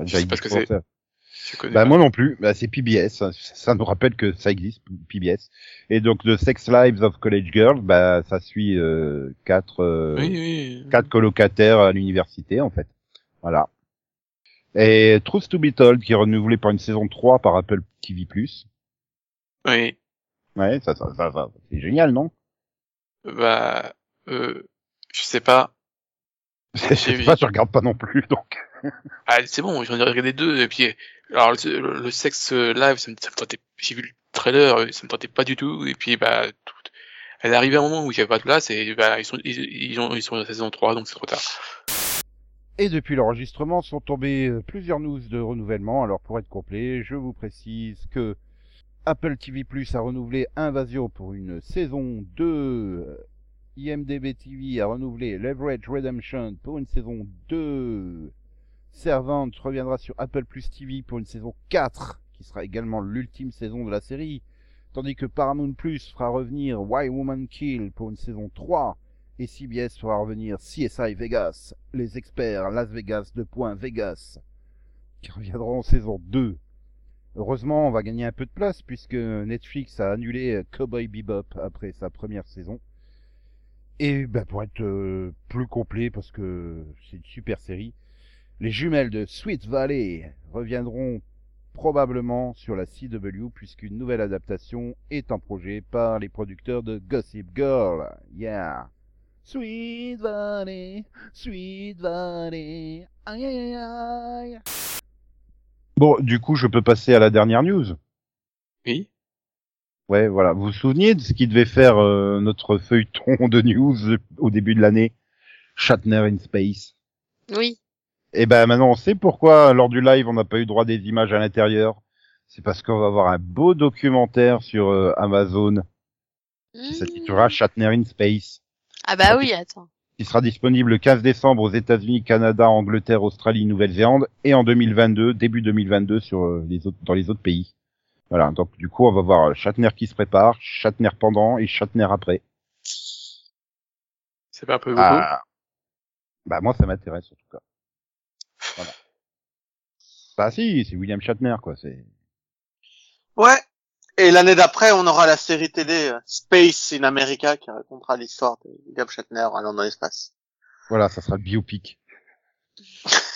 Je sais pas ce que c'est. Je connais Bah pas. moi non plus, bah, c'est PBS, ça, ça nous rappelle que ça existe, PBS. Et donc The Sex Lives of College Girls, bah ça suit euh, quatre euh, Oui, oui. quatre colocataires à l'université en fait. Voilà. Et Truth to be Told qui est renouvelé par une saison 3 par Apple TV+. Oui. Ouais, ça, ça, ça, ça c'est génial, non? Bah, euh, je sais pas. <laughs> Je sais pas, je regarde pas non plus, donc. Ah, c'est bon, j'en ai regardé deux, et puis, alors, le, le, le sexe live, ça me, ça me tentait, j'ai vu le trailer, ça me tentait pas du tout, et puis, bah, tout, elle est arrivée à un moment où il y avait pas de place, et bah, ils sont, ils, ils ont, ils sont à la saison 3, donc c'est trop tard. Et depuis l'enregistrement sont tombées euh, plusieurs news de renouvellement. Alors pour être complet, je vous précise que Apple TV Plus a renouvelé Invasion pour une saison 2. euh, IMDB TV a renouvelé Leverage Redemption pour une saison 2. Servant reviendra sur Apple Plus TV pour une saison 4, qui sera également l'ultime saison de la série. Tandis que Paramount Plus fera revenir Why Woman Kill pour une saison 3 et CBS fera revenir CSI Vegas, les experts Las Vegas de Point Vegas, qui reviendront en saison 2. Heureusement, on va gagner un peu de place puisque Netflix a annulé Cowboy Bebop après sa première saison. Et ben, pour être euh, plus complet, parce que c'est une super série, les jumelles de Sweet Valley reviendront probablement sur la CW puisqu'une nouvelle adaptation est en projet par les producteurs de Gossip Girl. Yeah! Sweet Valley, Sweet Valley. Bon, du coup, je peux passer à la dernière news. Oui. Ouais, voilà. Vous vous souvenez de ce qui devait faire euh, notre feuilleton de news au début de l'année? Shatner in Space. Oui. Et ben maintenant, on sait pourquoi lors du live, on n'a pas eu droit des images à l'intérieur. C'est parce qu'on va avoir un beau documentaire sur euh, Amazon qui s'intitulera Shatner in Space. Ah bah oui, attends. Qui sera disponible le 15 décembre aux États-Unis, Canada, Angleterre, Australie, Nouvelle-Zélande et en 2022, début 2022 sur euh, les autres, dans les autres pays. Voilà, donc du coup, on va voir Shatner qui se prépare, Shatner pendant et Shatner après. C'est pas un peu beaucoup. Ah. Bah moi, ça m'intéresse en tout cas. Voilà. Bah si, c'est William Shatner quoi. C'est. Ouais. Et l'année d'après, on aura la série télé euh, Space in America qui racontera l'histoire de William Shatner allant dans l'espace. Voilà, ça sera le biopic. <laughs>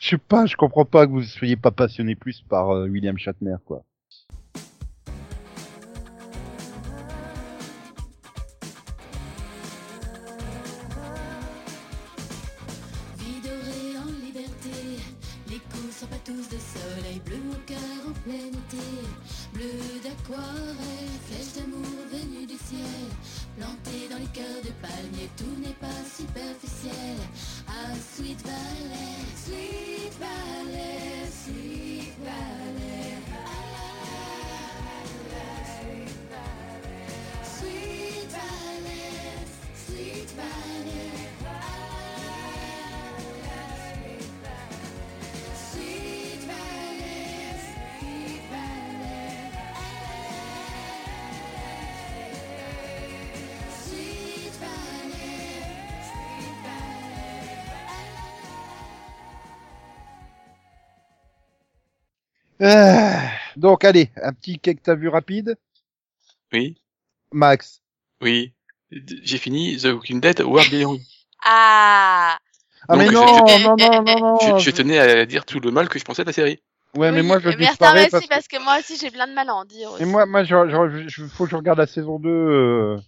Je sais pas, je comprends pas que vous soyez pas passionné plus par euh, William Shatner quoi. Vie dorée en liberté, les coups sont pas tous de soleil bleu bleu d'aquarelle, flèche d'amour venue du ciel, planté dans les cœurs de palmiers, tout n'est pas superficiel. Ah, Sweet Valley, Sweet Valley, Sweet Valley. Donc allez, un petit que t'as vu rapide. Oui, Max. oui. J'ai fini The Walking Dead World Beyond. Ah Ah Donc, mais non, je- non, non, non, non. Je, je tenais à dire tout le mal que je pensais de la série. Ouais, mais Oui, moi je mais disparais parce aussi, que... parce que moi aussi j'ai plein de mal à en dire. Et aussi. moi, moi, je, je, je- faut que je regarde la saison 2. euh.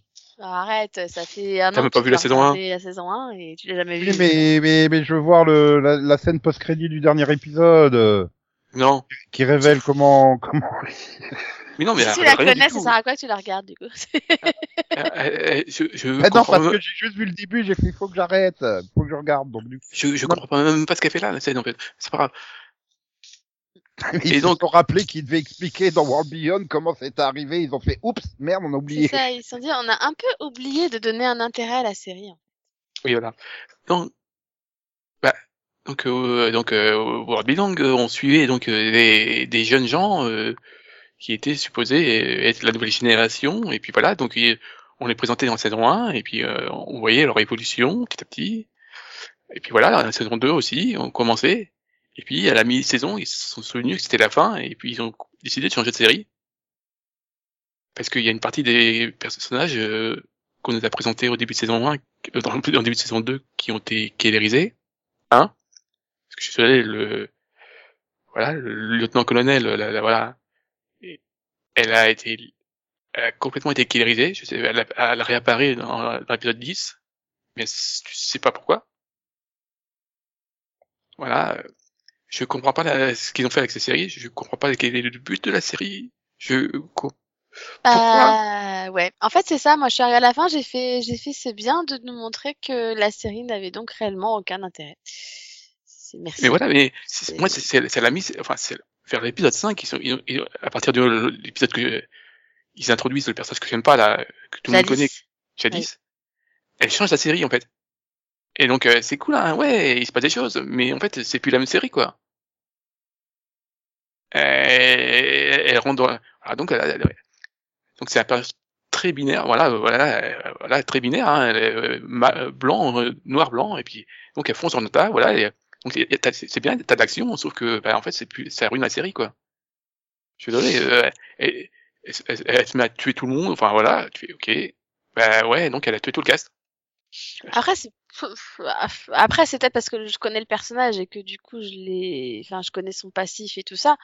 Arrête, ça fait un T'as an même que pas vu la saison un regarder La saison 1 et tu l'as jamais Oui, vu. mais, mais, mais je veux voir le, la, la scène post-crédit du dernier épisode euh, Non, qui révèle comment, comment. mais non, mais si tu la connais, ça sert à quoi que tu la regardes du coup <laughs> Euh, euh, je, je, Ah non, parce même, que j'ai juste vu le début, j'ai fait, il faut que j'arrête, faut que je regarde. Donc du coup, je, je Non. comprends pas- même pas ce qu'elle fait là, la scène en fait. C'est pas grave. <laughs> ils Et se donc- sont rappelés qu'ils devaient expliquer dans World Beyond comment c'était arrivé. Ils ont fait, oups, merde, on a C'est oublié. ça, ils se sont dit, on a un peu oublié de donner un intérêt à la série. Oui, voilà. Donc, bah, donc, euh, donc, euh, au World Building, euh, on suivait donc euh, des, des jeunes gens euh, qui étaient supposés être la nouvelle génération, et puis voilà, donc on les présentait en saison 1, et puis on voyait leur évolution petit à petit. Et puis voilà, la saison 2 aussi, on commençait. Et puis à la mi-saison, ils se sont souvenus que c'était la fin, et puis ils ont décidé de changer de série. Parce qu'il y a une partie des personnages qu'on nous a présentés au début de saison 1, euh, dans, le- début de saison 2, qui ont été kélérisés. Hein Parce que je suis désolé, le, voilà, le lieutenant-colonel, la, la- voilà, elle a été, elle a complètement été kélérisée. Je sais, elle, a- elle réapparaît dans, dans l'épisode 10, mais tu sais pas pourquoi. Voilà. Je comprends pas la- ce qu'ils ont fait avec ces séries. Je comprends pas quel est le but de la série. Je, co- Pourquoi? Euh, ouais. En fait, c'est ça. Moi, je suis arrivée à la fin. J'ai fait, j'ai fait c'est bien de nous montrer que la série n'avait donc réellement aucun intérêt. Merci. Mais voilà, mais moi, c'est- la mise, enfin, c'est vers l'épisode 5, ils sont, ils- ils- à partir de l'épisode que ils introduisent le personnage que j'aime pas, là, que tout le monde connaît, Jadis. Elle change la série, en fait. Et donc, euh, c'est cool, hein, ouais, il se passe des choses, mais en fait, c'est plus la même série, quoi. Euh, elle rentre dans, voilà, donc, elle elle- donc c'est un personnage très binaire, voilà, euh, voilà, euh, voilà, très binaire, hein, elle euh, ma- blanc, euh, noir, blanc, et puis, donc elle fonce en tas, voilà, et, donc c'est bien, t'as d'action, sauf que, bah, en fait, c'est plus, ça ruine la série, quoi. Je suis désolé, euh, elle, elle, elle- elle se met à tuer tout le monde, enfin voilà, tu ok, bah ouais, donc elle a tué tout le cast. Après, c'est après c'est peut-être parce que je connais le personnage et que du coup je l'ai, enfin je connais son passif et tout ça.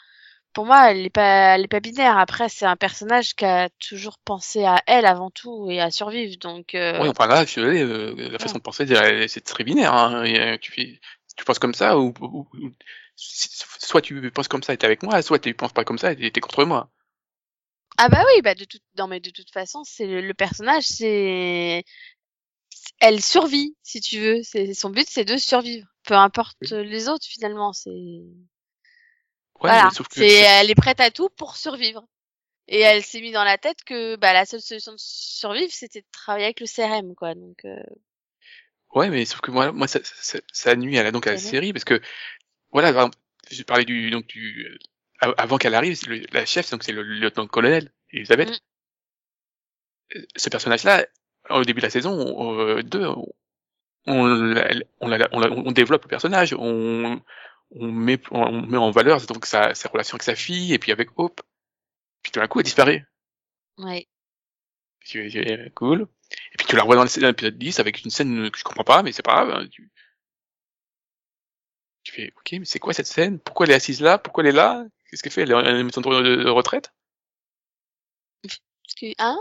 Pour moi, elle est pas, elle est pas binaire. Après, c'est un personnage qui a toujours pensé à elle avant tout et à survivre. Donc, euh, Oui, enfin là, je suis désolé, euh, la façon de penser, c'est très binaire. Hein. Et, euh, tu, fais, tu penses comme ça, ou, ou- soit tu penses comme ça et t'es avec moi, soit tu penses pas comme ça et t'es contre moi. ah bah oui, bah de toute, non mais de toute façon, c'est le, le personnage, c'est, elle survit si tu veux. C'est son but, c'est de survivre. Peu importe les autres finalement, c'est. Ouais, voilà, c'est- elle est prête à tout pour survivre. Et elle s'est mis dans la tête que bah, la seule solution de survivre, c'était de travailler avec le CRM, quoi. Donc, euh, Ouais, mais sauf que moi, moi ça, ça, ça nuit à la, donc à la série parce que voilà, par exemple, je parlais du donc du euh, av- avant qu'elle arrive, le- la chef donc c'est le lieutenant-colonel Elisabeth. Mm. Euh, Ce personnage-là, au début de la saison 2, on, on, la- on, on, développe le personnage, on, on met on met en valeur donc sa, sa relation avec sa fille et puis avec Hope. Puis tout d'un coup, elle disparaît. ouais. Tu- Cool. Tu la revois dans l'épisode 10 avec une scène que je comprends pas, mais c'est pas grave. hein, Tu... tu fais, ok, mais c'est quoi cette scène? Pourquoi elle est assise là? Pourquoi elle est là? Qu'est-ce qu'elle fait? Elle est en est de, de- retraite? Parce que, hein?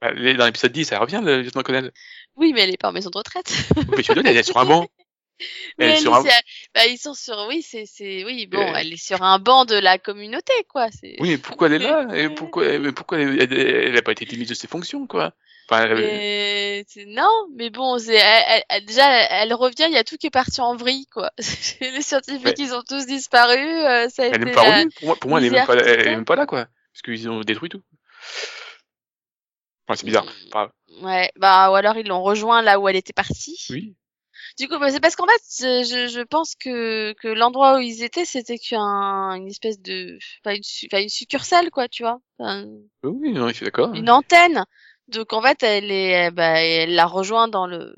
Bah, elle est Dans l'épisode 10, elle revient, le lieutenant-colonel. Oui, mais elle est pas en maison de retraite. Mais tu veux dire, elle est sur un banc. Elle est sur est un- sur- bah, ils sont sur, oui, c'est, c'est, oui, bon, Euh. elle est sur un banc de la communauté, quoi. Oui, mais pourquoi elle est là? Et <laughs> pourquoi, mais pourquoi elle, elle, elle a pas été démise de ses fonctions, quoi? Enfin, Et non, mais bon, c'est elle, elle- elle- déjà elle, revient, il y a tout qui est parti en vrille quoi. <laughs> Les scientifiques ils ont tous disparu, euh, ça a elle est été même pas la- revenue. Pour moi, pour moi elle est même même pas là, quoi. Parce qu'ils ont détruit tout. Enfin, c'est bizarre. Enfin, Ouais, bah ou alors ils l'ont rejoint là où elle était partie. oui. Du coup, bah, c'est parce qu'en fait, je, je, pense que que l'endroit où ils étaient, c'était qu'un une espèce de, enfin une, succursale quoi, tu vois, Enfin, Oui, non, je suis d'accord. une antenne. Donc en fait, elle est, bah, elle l'a rejoint dans le,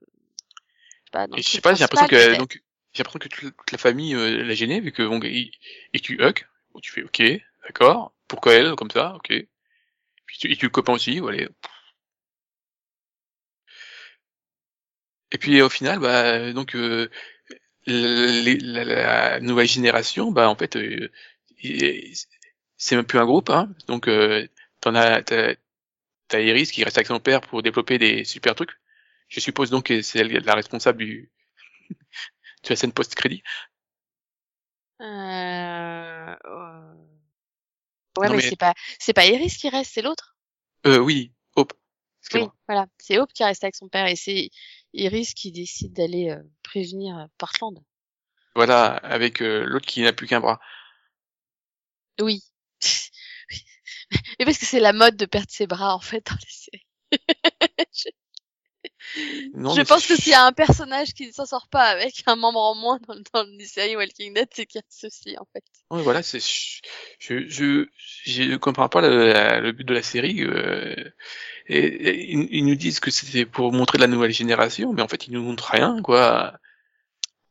pas, dans Et le je sais pas, j'ai l'impression que donc j'ai l'impression que toute, la famille euh, l'a gênée vu que bon, il, et tu bon, tu fais ok, d'accord. Pourquoi elle comme ça, ok. Puis tu, et tu le copain aussi, voilà. Et puis au final, bah donc euh, les- la, la nouvelle génération, bah en fait, euh, c'est même plus un groupe, hein. Donc euh, t'en as t'as, t'as Iris qui reste avec son père pour développer des super trucs. Je suppose donc que c'est la responsable du <laughs> de la scène post-crédit. Euh... euh, Ouais, Non, mais, mais- c'est pas, c'est pas Iris qui reste, c'est l'autre? Euh, oui, Hope. Oui, voilà. C'est Hope qui reste avec son père et c'est Iris qui décide d'aller euh, prévenir euh, Portland. Voilà, avec euh, l'autre qui n'a plus qu'un bras. Oui. <laughs> Et parce que c'est la mode de perdre ses bras, en fait, dans les séries. <laughs> Non, je mais pense que s'il y a un personnage qui ne s'en sort pas avec un membre en moins dans, dans les séries Walking Dead, c'est qu'il y a ceci, en fait. Ouais, voilà, c'est je je je comprends pas le, la- le but de la série. Euh, et, et ils, ils nous disent que c'était pour montrer la nouvelle génération, mais en fait ils nous montrent rien, quoi.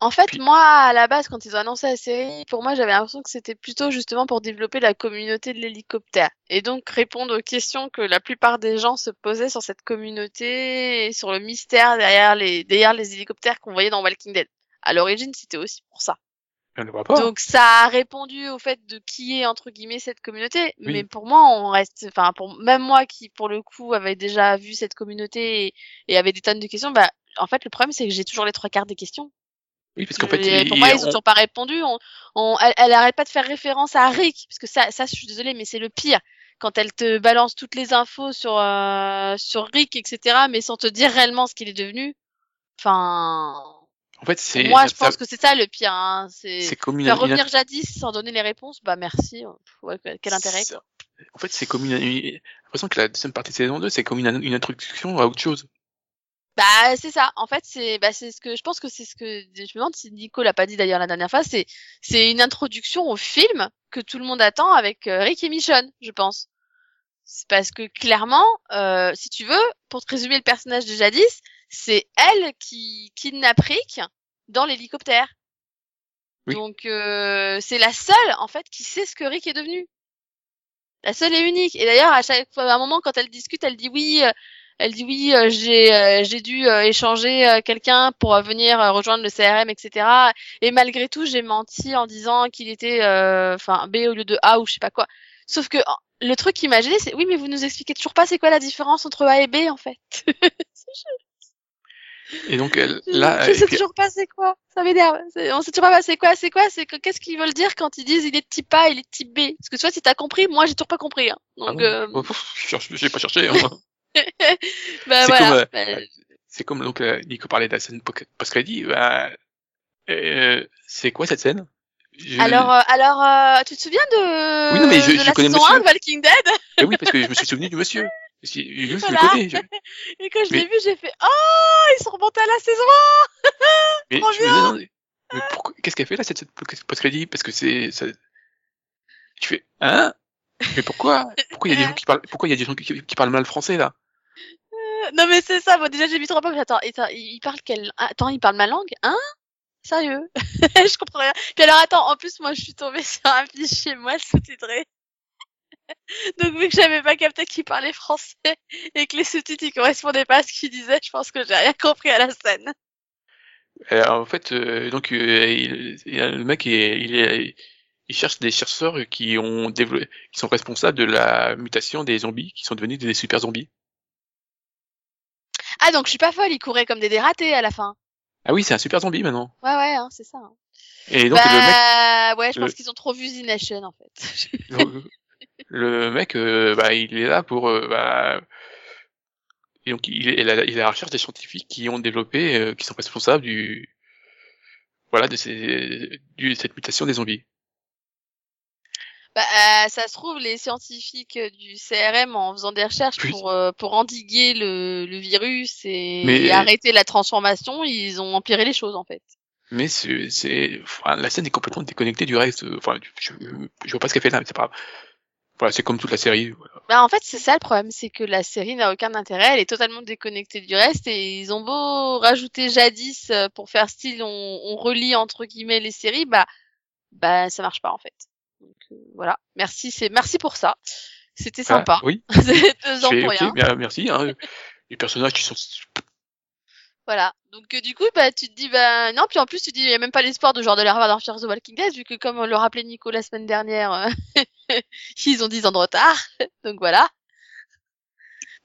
En fait, Puis- moi, à la base, quand ils ont annoncé la série, pour moi, j'avais l'impression que c'était plutôt justement pour développer la communauté de l'hélicoptère. Et donc répondre aux questions que la plupart des gens se posaient sur cette communauté et sur le mystère derrière les, derrière les hélicoptères qu'on voyait dans Walking Dead. À l'origine, c'était aussi pour ça. On ne voit pas. Donc ça a répondu au fait de qui est entre guillemets cette communauté, Oui. mais pour moi on reste, enfin pour même moi qui pour le coup avait déjà vu cette communauté et, et avait des tonnes de questions, bah en fait le problème c'est que j'ai toujours les trois quarts des questions. Oui, parce qu'en fait, Et ils- pour moi ils on- ont toujours pas répondu. On, on, elle, elle arrête pas de faire référence à Rick parce que ça, ça je suis désolée mais c'est le pire quand elle te balance toutes les infos sur euh, sur Rick etc mais sans te dire réellement ce qu'il est devenu. Enfin, en fait, c'est moi je ça- pense que c'est ça le pire. Hein. C'est comme une, Faire une- revenir jadis sans donner les réponses, bah merci. Ouais, quel intérêt quoi. En fait, c'est comme une, une- j'ai l'impression que la deuxième partie de saison 2, c'est comme une, une introduction à autre chose. Bah c'est ça. En fait c'est bah c'est ce que je pense que c'est ce que je me demande si Nico l'a pas dit d'ailleurs la dernière fois. C'est c'est une introduction au film que tout le monde attend avec euh, Rick et Michonne, je pense. C'est parce que clairement, euh, si tu veux, pour te résumer le personnage de Jadis, c'est elle qui kidnappe Rick dans l'hélicoptère. Oui. Donc euh, c'est la seule en fait qui sait ce que Rick est devenu. La seule et unique. Et d'ailleurs à chaque fois, à un moment quand elle discute, elle dit oui. Elle dit oui, euh, j'ai euh, j'ai dû euh, échanger euh, quelqu'un pour venir euh, rejoindre le CRM, etc. Et malgré tout, j'ai menti en disant qu'il était euh, enfin B au lieu de A ou je sais pas quoi. Sauf que le truc qui m'a gêné, c'est oui, mais vous nous expliquez toujours pas c'est quoi la différence entre A et B en fait. Et donc, elle, là, je sais puis- toujours pas c'est quoi. Ça m'énerve. On sait toujours pas c'est quoi, c'est quoi, c'est que- qu'est-ce qu'ils veulent dire quand ils disent il est type A, il est type B? Parce que tu vois, si t'as compris, moi j'ai toujours pas compris. Hein. Ah Donc bon? euh, <laughs> cherche- j'ai pas cherché. hein. Bah c'est voilà. comme, euh, Bah, c'est comme donc euh, Nico parlait de la scène post-crédit. Bah, euh, c'est quoi cette scène? Je- Alors, euh, alors, euh, tu te souviens de, Oui, non, mais je- de je la connais saison monsieur. 1 de Walking Dead? Eh oui, parce que je me suis souvenu du monsieur. Je, je le Voilà. connais. je- Et quand je Mais- l'ai vu, j'ai fait Oh, ils sont remontés à la saison <laughs> Mais Trop je me bien. qu'est-ce qu'elle fait là, cette, cette post-crédit? Parce que c'est, ça... tu fais, hein? Mais pourquoi? Pourquoi il y a des gens qui parlent, pourquoi il y a des gens qui, qui parlent mal français là? 1 Non, mais c'est ça. Bon, déjà, j'ai mis trois fois. mais Attends, attends, il parle quelle Attends, il parle ma langue Hein? Sérieux? <laughs> Je comprends rien. Puis alors, attends, en plus, moi, je suis tombée <laughs> sur un fichier mal sous-titré. <laughs> Donc, vu que j'avais pas capté qu'il parlait français et que les sous-titres ils correspondaient pas à ce qu'il disait, je pense que j'ai rien compris à la scène. Euh, En fait, euh, donc euh, il, il le mec, il, est- il, est- il cherche des chercheurs qui ont développé, qui sont responsables de la mutation des zombies, qui sont devenus des super zombies. Ah, donc je suis pas folle, il courait comme des dératés à la fin. Ah oui, c'est un super zombie maintenant. Ouais, ouais, hein, c'est ça. hein. Et donc bah, ouais, je le- pense qu'ils ont trop vu The Nation, en fait. <laughs> le mec, le mec, euh, bah, il est là pour, euh, bah, et donc il est à la recherche des scientifiques qui ont développé, euh, qui sont responsables du, voilà, de ces, du, cette mutation des zombies. Bah, euh, ça se trouve, les scientifiques euh, du CRM, en faisant des recherches Plus- pour, euh, pour endiguer le, le virus et, Mais- et arrêter la transformation, ils ont empiré les choses, en fait. Mais c'est, enfin, la scène est complètement déconnectée du reste. Enfin, je, je vois pas ce qu'elle fait là, mais c'est pas grave. Voilà, c'est comme toute la série. Voilà. Bah, en fait, c'est ça le problème, c'est que la série n'a aucun intérêt, elle est totalement déconnectée du reste et ils ont beau rajouter jadis euh, pour faire style, on, on relie entre guillemets les séries, bah, bah, ça marche pas, en fait. Voilà. Merci, c'est, merci pour ça. C'était sympa. Ah, oui. <laughs> c'est deux ans pour rien. bien, merci. Hein. Les personnages qui sont, <laughs> Voilà. Donc euh, du coup, bah tu te dis bah non, puis en plus tu te dis il y a même pas l'espoir de genre de les revoir dans Fear the Walking Dead vu que comme le rappelait Nico la semaine dernière, euh, <laughs> ils ont 10 ans de retard. Donc voilà.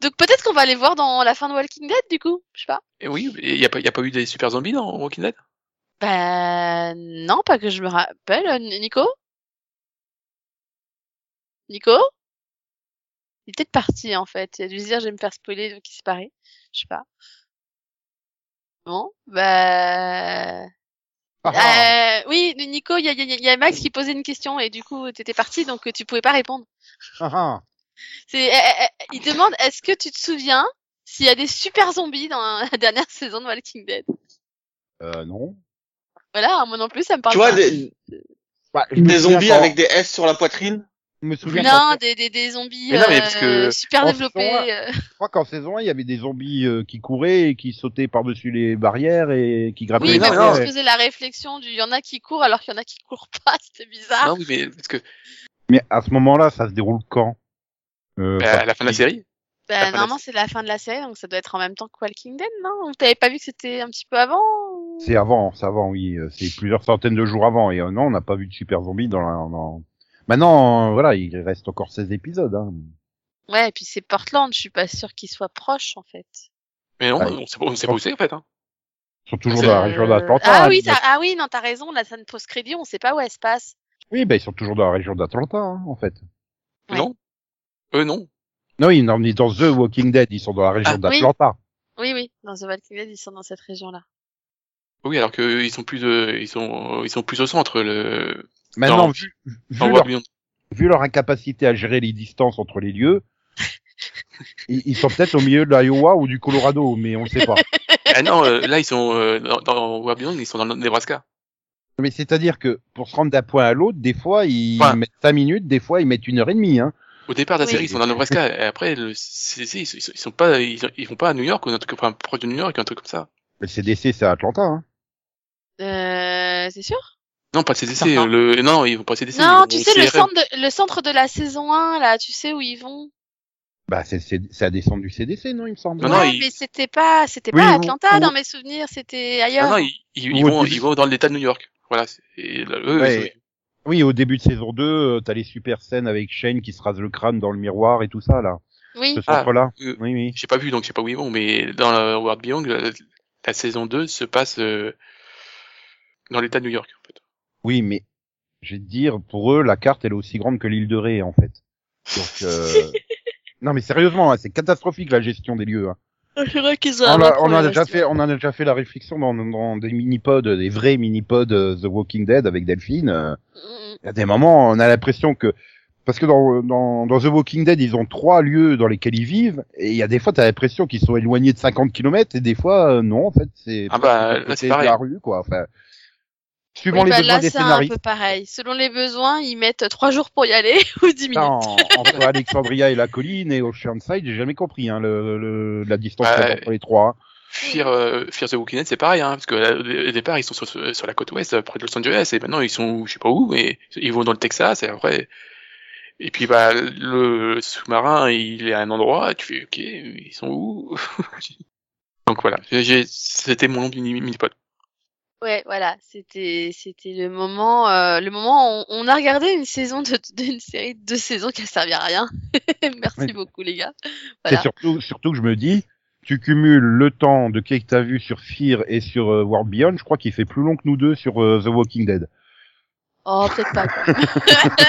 Donc peut-être qu'on va aller voir dans la fin de Walking Dead du coup, je sais pas. et oui, il y a pas, y a pas eu des super zombies dans Walking Dead? Bah non, pas que je me rappelle. Euh, Nico? Nico? Il est peut-être parti en fait. Il a dû se dire je vais me faire spoiler donc il s'est barré. Je sais pas. Bon, bah Ah, Euh, oui, Nico, il y a, il y a- il y a Max qui posait une question et du coup, t'étais parti, donc euh, tu pouvais pas répondre. ah, ah. C'est, euh, euh, il demande, est-ce que tu te souviens s'il y a des super zombies dans la <laughs> dernière saison de Walking Dead? Euh, non. Voilà, moi non plus, ça me parle Tu vois, pas. des, Bah, des zombies avec des S sur la poitrine? Je me souviens Non, des, des, des zombies Mais non, mais euh, parce que- super développés. saison euh. Je crois qu'en saison 1, il y avait des zombies euh, qui couraient et qui sautaient par-dessus les barrières et qui grappaient Oui, les barrières. se faisait la réflexion du, il y en a qui courent alors qu'il y en a qui courent pas, <laughs> c'était bizarre. Non, oui, mais parce que Mais à ce moment-là, ça se déroule quand? Euh, bah, à la fin de la série. Bah, normalement, c'est la fin de la série, donc ça doit être en même temps que Walking Dead, non? T'avais pas vu que c'était un petit peu avant ou- C'est avant, c'est avant, oui. euh, C'est plusieurs centaines de jours avant. Et euh, non, on n'a pas vu de super zombies dans la... Dans... Maintenant, euh, voilà, il reste encore 16 épisodes. Hein. Ouais, et puis c'est Portland, je suis pas sûre qu'ils soient proches en fait. Mais non, Ouais. on sait pas, on sait pas où c'est en fait. Hein. Ils sont toujours dans la région d'Atlanta. Ah hein, oui, ah oui, non, t'as raison, la scène post-crédit, on sait pas où elle se passe. Oui, ben ils sont toujours dans la région d'Atlanta, hein, en fait. Ouais. Non. Eux non. Non, ils sont dans The Walking Dead, ils sont dans la région Ah, oui. d'Atlanta. Oui, oui, dans The Walking Dead, ils sont dans cette région-là. Oui, alors que ils sont plus de, ils sont, ils sont plus au centre. Le. Maintenant, vu, vu leur, vu incapacité à gérer les distances entre les lieux, <laughs> ils, ils sont peut-être au milieu de l'Iowa ou du Colorado, mais on ne sait pas. ah non, euh, là ils sont euh, dans, dans ils sont dans le Nebraska. Mais c'est-à-dire que pour se rendre d'un point à l'autre, des fois ils mettent cinq minutes, des fois ils mettent une heure et demie. Hein. Au départ de la Oui. série, ils sont dans le Nebraska. Et après, le CDC, ils, sont- ils sont pas, ils, ils vont pas à New York ou un truc, enfin proche de New York, un truc comme ça. Le CDC, c'est à Atlanta. Hein. Euh, c'est sûr? Non, pas le CDC. Le, non, ils vont pas CDC. Non, tu sais, le centre, de, le centre de la saison 1, là, tu sais où ils vont? Bah, c'est c'est c'est à descendre du CDC, non, il me semble. Non, non, il- mais c'était pas, c'était Oui, pas Atlanta dans mes souvenirs, c'était Non, ailleurs. non, ils, ils, vont, ils vont dans l'État de New York. Voilà. c'est- et là, eux, Ouais. ils- Oui, au début de saison 2, euh, t'as les super scènes avec Shane qui se rase le crâne dans le miroir et tout ça, là. Oui. Ce Ah, centre-là. euh, Oui, oui. j'ai pas vu, donc je sais pas où ils vont, mais dans la World Beyond, la, la saison 2 se passe euh, dans l'État de New York. En fait. Oui, mais je vais te dire, pour eux, la carte, elle est aussi grande que l'île de Ré, en fait. Donc, euh... <laughs> non, mais sérieusement, hein, c'est catastrophique la gestion des lieux. Hein. C'est vrai qu'ils ont On, un a, on a déjà fait, on en a déjà fait la réflexion dans, dans des mini-pods, des vrais mini-pods euh, The Walking Dead avec Delphine. euh, niveau. Il y a des moments, on a l'impression que parce que dans, dans, dans The Walking Dead, ils ont trois lieux dans lesquels ils vivent, et il y a des fois, t'as l'impression qu'ils sont éloignés de 50 km, et des fois, euh, non, en fait, c'est Ah bah, là, c'est pareil. la rue, quoi. Enfin, suivant Oui, les bah, besoins là, des c'est un scénaristes. peu pareil. Selon les besoins, ils mettent trois jours pour y aller <laughs> ou dix minutes. Non, entre Alexandria et la colline et Oceanside, j'ai jamais compris hein, le, le- la distance Ouais. qu'il y a entre les trois. Fear, euh, Fear the Walking Dead, c'est pareil, hein, parce que euh, au départ, ils sont sur, sur la côte ouest, euh, près de Los Angeles, et maintenant, ils sont, je sais pas où, mais ils vont dans le Texas, et après, et puis, bah, le sous-marin, il est à un endroit, et tu fais, ok, ils sont où? <laughs> Donc voilà, j'ai- c'était mon nom du mini-pod. Ouais, voilà, c'était c'était le moment euh, le moment où on, on a regardé une saison de d'une série de deux saisons qui a servi à rien. <laughs> Merci Oui. beaucoup les gars. C'est Voilà. surtout, surtout que je me dis, tu cumules le temps de que t'as vu sur Fear et sur euh, World Beyond, je crois qu'il fait plus long que nous deux sur euh, The Walking Dead. Oh, peut-être pas. <laughs> <laughs>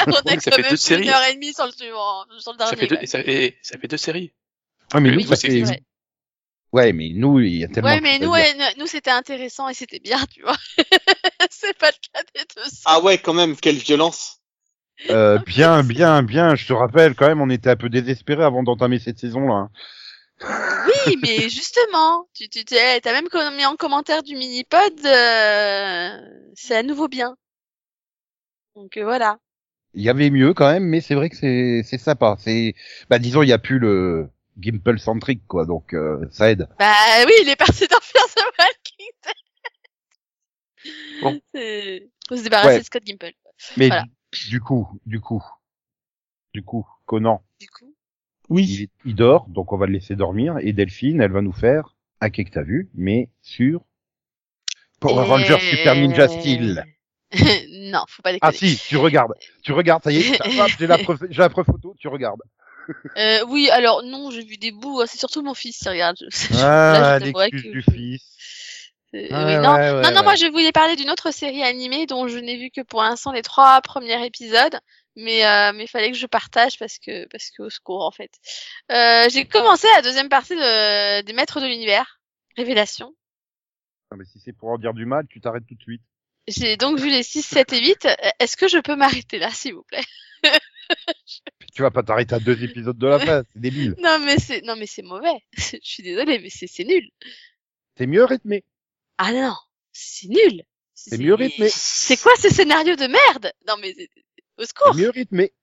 On a ça quand fait même deux séries. une heure et demie sur le suivant, sur le Ça fait deux, ouais. et ça, et ça fait deux séries. Ah, mais Oui, nous, oui, ça c'est- fait- Ouais. Mais nous, il y a tellement Ouais, de mais nous, ouais, nous- nous, c'était intéressant et c'était bien, tu vois. <laughs> c'est pas le cas des deux. Ah ouais, quand même, quelle violence. Euh, bien, bien, bien. Je te rappelle quand même, on était un peu désespérés avant d'entamer cette saison-là. hein. Oui, mais <laughs> justement, tu, tu, tu as même mis en commentaire du mini-pod, euh, c'est à nouveau bien. Donc euh, voilà. Il y avait mieux quand même, mais c'est vrai que c'est c'est sympa. C'est, bah disons, il y a plus le Gimple centrique quoi, donc euh, ça aide. Bah oui, il est parti d'en faire The Walking Dead. Bon. <laughs> C'est- Faut se débarrasser Ouais. de Scott Gimple. Mais Voilà. du, coup, du coup, du coup, Conan, Du coup. Oui. il, dort, donc on va le laisser dormir. Et Delphine, elle va nous faire un quai que t'as vu, mais sur Power Et- Rangers Super Ninja Steel. <laughs> non, faut pas déconner. Ah si, tu regardes, tu regardes, ça y est, <laughs> j'ai la preuve, j'ai la preuve photo, tu regardes. Euh, oui, alors non, j'ai vu des bouts. hein, C'est surtout mon fils qui regarde. <laughs> Ah, l'excuse que- du fils. Euh, oui, non, ouais, ouais, non, non, ouais. moi je voulais parler d'une autre série animée dont je n'ai vu que pour l'instant les trois premiers épisodes, mais euh, mais fallait que je partage parce que parce que au secours en fait. Euh, j'ai commencé la deuxième partie de, des Maîtres de l'univers, Révélation. Non, mais si c'est pour en dire du mal, tu t'arrêtes tout de suite. J'ai donc vu les 6, 7 et 8. Euh, Est-ce que je peux m'arrêter là, s'il vous plaît? <laughs> Tu vas pas t'arrêter à deux épisodes de la <laughs> fin, c'est débile. Non mais c'est non mais c'est mauvais. <laughs> je suis désolée, mais c'est c'est nul. C'est mieux rythmé. Ah non, c'est nul. C'est mieux rythmé. C'est quoi ce scénario de merde? Non mais c'est- au C'est secours. mieux rythmé.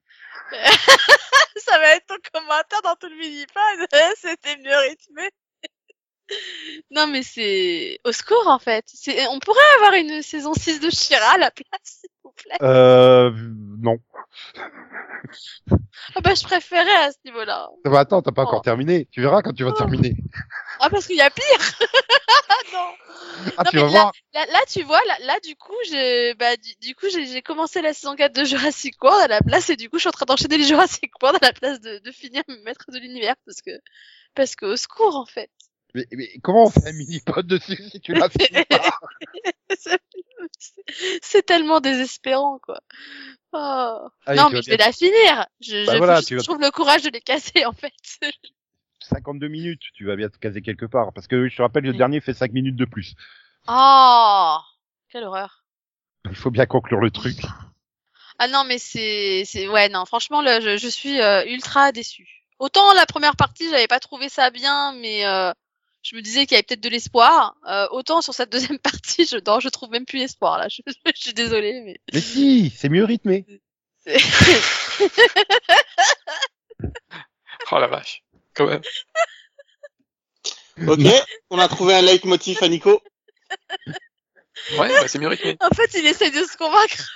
<laughs> Ça va être ton commentaire dans tout le mini-pod. C'était mieux rythmé. Non, mais c'est au secours, en fait. C'est, on pourrait avoir une saison 6 de Shira à la place, plaît. Euh, non. Ah bah, je préférais à ce niveau-là. Bah, attends, t'as pas Oh. encore terminé. Tu verras quand tu vas Oh. terminer. Ah, parce qu'il y a pire. <laughs> non. Ah, Non, tu vas voir. Là, là, tu vois, là, là, du coup, j'ai, bah, du, du coup, j'ai, commencé la saison 4 de Jurassic World à la place, et du coup, je suis en train d'enchaîner les Jurassic World à la place de, de finir mes maîtres de l'univers, parce que, parce que au secours, en fait. Mais, mais comment on fait un mini-pod dessus si tu l'as <laughs> pas C'est- tellement désespérant, quoi. Oh. Allez, non, mais je vais la finir. Je, Bah je, voilà, je- trouve le courage de les casser, en fait. <laughs> 52 minutes, tu vas bien te caser quelque part. Parce que je te rappelle, le Oui. dernier fait 5 minutes de plus. Oh, quelle horreur. Il faut bien conclure le truc. Ah non, mais c'est, c'est, ouais, non, franchement, le, je, je suis euh, ultra déçue. Autant la première partie, j'avais pas trouvé ça bien, mais euh, je me disais qu'il y avait peut-être de l'espoir. Euh, autant sur cette deuxième <laughs> partie, je, non, je trouve même plus l'espoir là. Je, je suis désolée, mais. Mais si, c'est mieux rythmé. <laughs> Oh la vache. Quand même. Ok, on a trouvé un leitmotiv à Nico. Ouais, bah, c'est mieux rythmé. en fait, il essaie de se convaincre.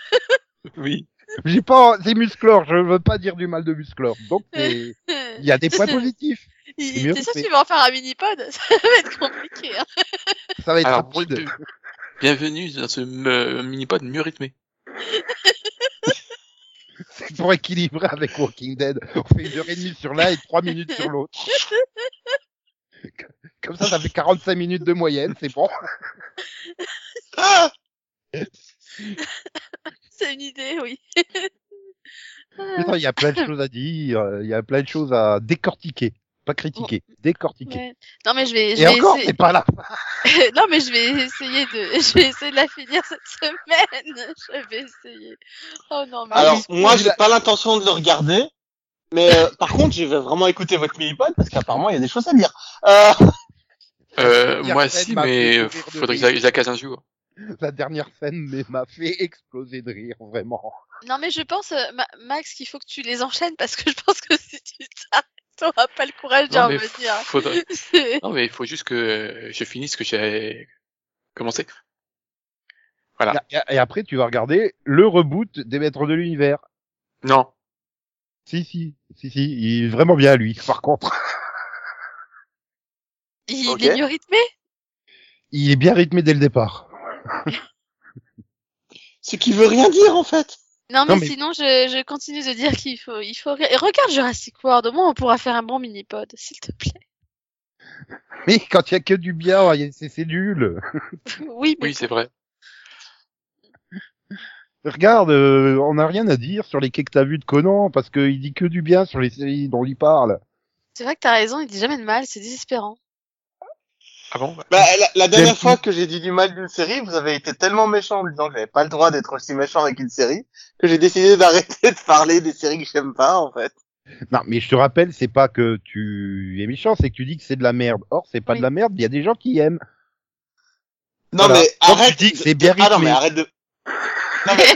Oui. J'ai pas, c'est musclore, je veux pas dire du mal de musclore. Donc, <laughs> il y a des points positifs. T'es sûr que tu vas en faire un mini-pod <laughs> Ça va être compliqué. Hein. Ça va être Alors, rapide. bienvenue dans ce mini-pod mieux rythmé. <laughs> C'est pour équilibrer avec Walking Dead. On fait une heure et demie sur l'un et trois minutes sur l'autre. <laughs> Comme ça, ça fait 45 minutes de moyenne, c'est bon. Ah C'est une idée, oui. Il y a plein de choses à dire, il y a plein de choses à décortiquer. Pas critiquer, décortiquer. Ouais. Non mais je vais, je Et vais encore, essayer. pas là. <laughs> <laughs> non mais je vais essayer de, <laughs> je vais essayer de la finir cette semaine. Je vais essayer. Oh non mais. Alors, moi, j'ai a- pas l'intention de le regarder. Mais euh, par contre, je vais vraiment écouter votre mini-pod parce qu'apparemment, il y a des choses à dire. Euh, Euh, moi si, mais faudrait que je la un jour. La dernière scène m'a fait exploser de rire, vraiment. Non mais je pense, euh, Ma- Max, qu'il faut que tu les enchaînes parce que je pense que si tu t'arrêtes, <laughs> t'auras pas le courage mais revenir. faudrait... <laughs> Non, mais il faut juste que je finisse ce que j'ai commencé. Voilà. Et, après, tu vas regarder le reboot des Maîtres de l'Univers. Non. Si, si, si, si, il est vraiment bien, lui, par contre. Il est mieux rythmé? Il est bien rythmé dès le départ. ce qui veut rien dire, en fait. Non mais, Non, mais- sinon je, je continue de dire qu'il faut, il faut. Et regarde Jurassic World. Au moins on pourra faire un bon mini-pod, s'il te plaît. Mais quand il y a que du bien, il y a- c'est c'est nul. <laughs> oui, mais Oui, c'est vrai. Regarde, euh, on n'a rien à dire sur les quais que t'as vus de Conan, parce qu'il dit que du bien sur les séries dont il parle. c'est vrai que t'as raison, il dit jamais de mal, c'est désespérant. Ah bon? Bah, la, la dernière fois que j'ai dit du mal d'une série, vous avez été tellement méchant en me disant que j'avais pas le droit d'être aussi méchant avec une série, que j'ai décidé d'arrêter de parler des séries que j'aime pas, en fait. Non, mais je te rappelle, c'est pas que tu es méchant, c'est que tu dis que c'est de la merde. Or, c'est pas Oui. de la merde, il y a des gens qui aiment. Non, Voilà. mais arrête. tu dis que de- c'est bien Ah non, mais arrête de. Non, mais... <laughs>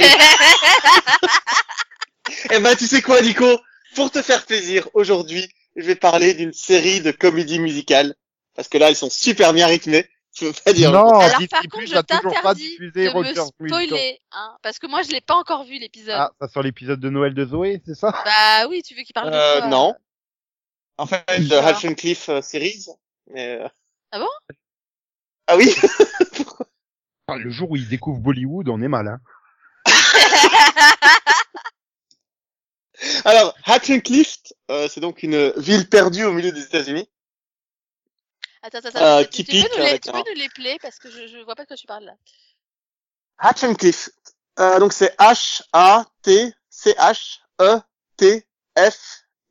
<laughs> eh ben, tu sais quoi, Nico? Pour te faire plaisir, aujourd'hui, je vais parler d'une série de comédies musicales. Parce que là, elles sont super bien rythmées. <laughs> Je veux pas dire. Non, Alors Disney par Plus contre, je n'a toujours pas t'interdis de Roger me spoiler, hein, parce que moi je l'ai pas encore vu l'épisode. Ah, ça sur l'épisode de Noël de Zoé, c'est ça? Bah oui, tu veux qu'il parle de Euh, quoi? non. En fait, de. Hatch and Cliff euh, series. Mais, euh, Ah bon? Ah oui? <laughs> Ah, Le jour où ils découvrent Bollywood, on est mal, hein. <laughs> Alors, Hatch and Cliff, euh, c'est donc une ville perdue au milieu des États-Unis. Attends, attends, Euh, attends. tu, tu peux nous les, avec tu peux nous les player parce que je, je vois pas de quoi tu parles là. Hatch and Cliff. Euh, donc c'est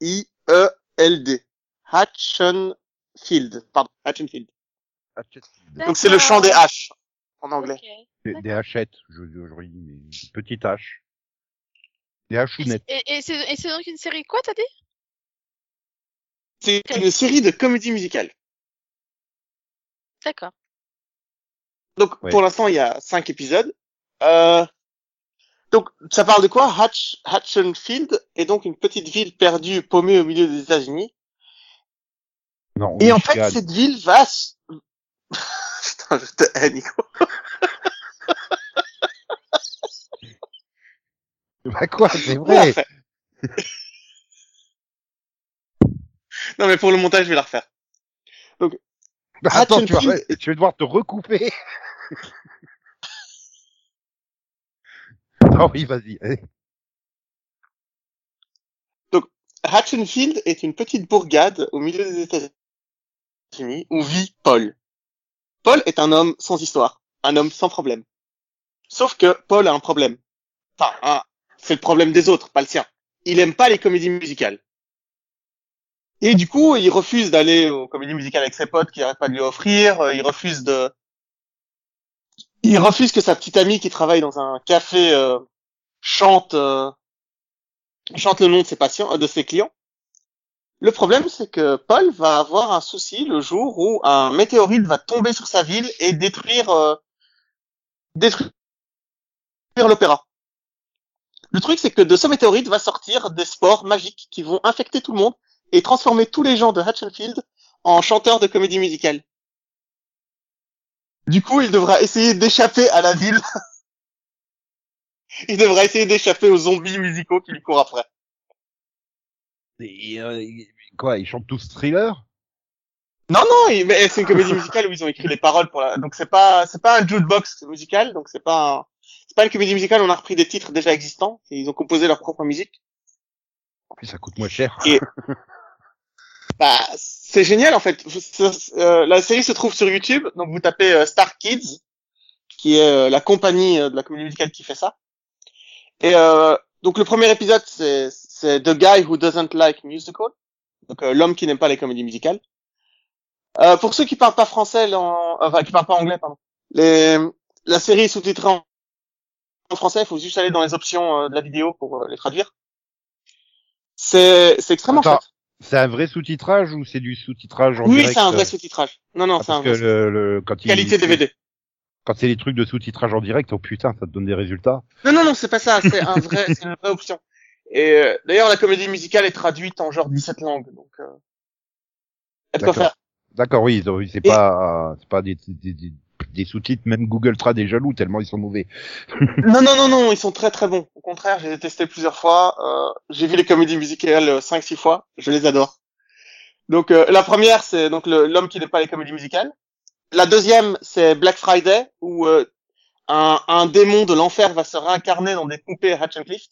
H-A-T-C-H-E-T-F-I-E-L-D. Hatchenfield. Pardon, Hatchenfield. Donc c'est le champ des haches en anglais. Ok. Des, des hachettes, je, je, je dis, mais petite hache. Des hachounettes. Et, et c'est donc une série quoi t'as dit? C'est une série de comédie musicale. D'accord. Donc Ouais. pour l'instant il y a cinq épisodes. Euh, donc ça parle de quoi? Hatch, Hatchenfield est donc une petite ville perdue, paumée au milieu des États-Unis. Non, Et en fait cette ville va... <laughs> Putain, je te hais, Nico. <laughs> Bah quoi, c'est vrai. non mais pour le montage je vais la refaire. Bah, attends, tu vas, Hatchenfield- tu vas devoir te recouper. non, <laughs> oui, vas-y. allez. Hatchenfield est une petite bourgade au milieu des États-Unis où vit Paul. Paul est un homme sans histoire, un homme sans problème. Sauf que Paul a un problème. Enfin, c'est le problème des autres, pas le sien. Il aime pas les comédies musicales. Et du coup, il refuse d'aller aux comédies musicales avec ses potes qui n'arrêtent pas de lui offrir. euh, Il refuse de, il refuse que sa petite amie qui travaille dans un café euh, chante, euh, chante le nom de ses patients, de ses clients. Le problème, c'est que Paul va avoir un souci le jour où un météorite va tomber sur sa ville et détruire, euh, détruire l'opéra. Le truc, c'est que de ce météorite va sortir des spores magiques qui vont infecter tout le monde et transformer tous les gens de Hatchenfield en chanteurs de comédie musicale. Du coup, il devra essayer d'échapper à la ville. <laughs> il devra essayer d'échapper aux zombies musicaux qui lui courent après. Et, euh, quoi, ils chantent tous thriller? Non, non, il- mais c'est une comédie musicale où ils ont écrit les paroles pour la, donc c'est pas, c'est pas un jukebox musical, donc c'est pas un- c'est pas une comédie musicale, on a repris des titres déjà existants et ils ont composé leur propre musique. En plus, ça coûte moins cher. Et- <laughs> Bah, c'est génial, en fait. Euh, la série se trouve sur YouTube, donc vous tapez euh, Star Kids, qui est euh, la compagnie de la comédie musicale qui fait ça. Et, euh, donc le premier épisode, c'est, c'est The Guy Who Doesn't Like Musical. Donc euh, l'homme qui n'aime pas les comédies musicales. Euh, pour ceux qui parlent pas français, en, enfin qui parlent pas anglais, pardon. Les, la série est sous-titrée en, en français. Il faut juste aller dans les options de la vidéo pour les traduire. C'est, c'est extrêmement Attends, chouette. C'est un vrai sous-titrage ou c'est du sous-titrage en Oui, direct c'est un vrai euh, sous-titrage. Non, non, ah, c'est un vrai. le, le- quand il- Qualité DVD. Quand c'est les trucs de sous-titrage en direct, oh putain, ça te donne des résultats. Non, non, non, c'est pas ça. C'est un vrai, c'est une vraie option. Et euh, d'ailleurs, la comédie musicale est traduite en genre 17 langues, donc. Euh... D'accord. D'accord, oui, c'est pas, c'est pas des, des, des, des sous-titres, même Google Trad est jaloux tellement ils sont mauvais. <laughs> Non, non, non, non, ils sont très très bons. Au contraire, j'ai testé plusieurs fois. Euh, j'ai vu les comédies musicales 5-6 fois. Je les adore. Donc euh, la première, c'est donc l'homme qui n'aime pas les comédies musicales. La deuxième, c'est Black Friday, où euh, un, démon de l'enfer va se réincarner dans des poupées Hatch and Cliff.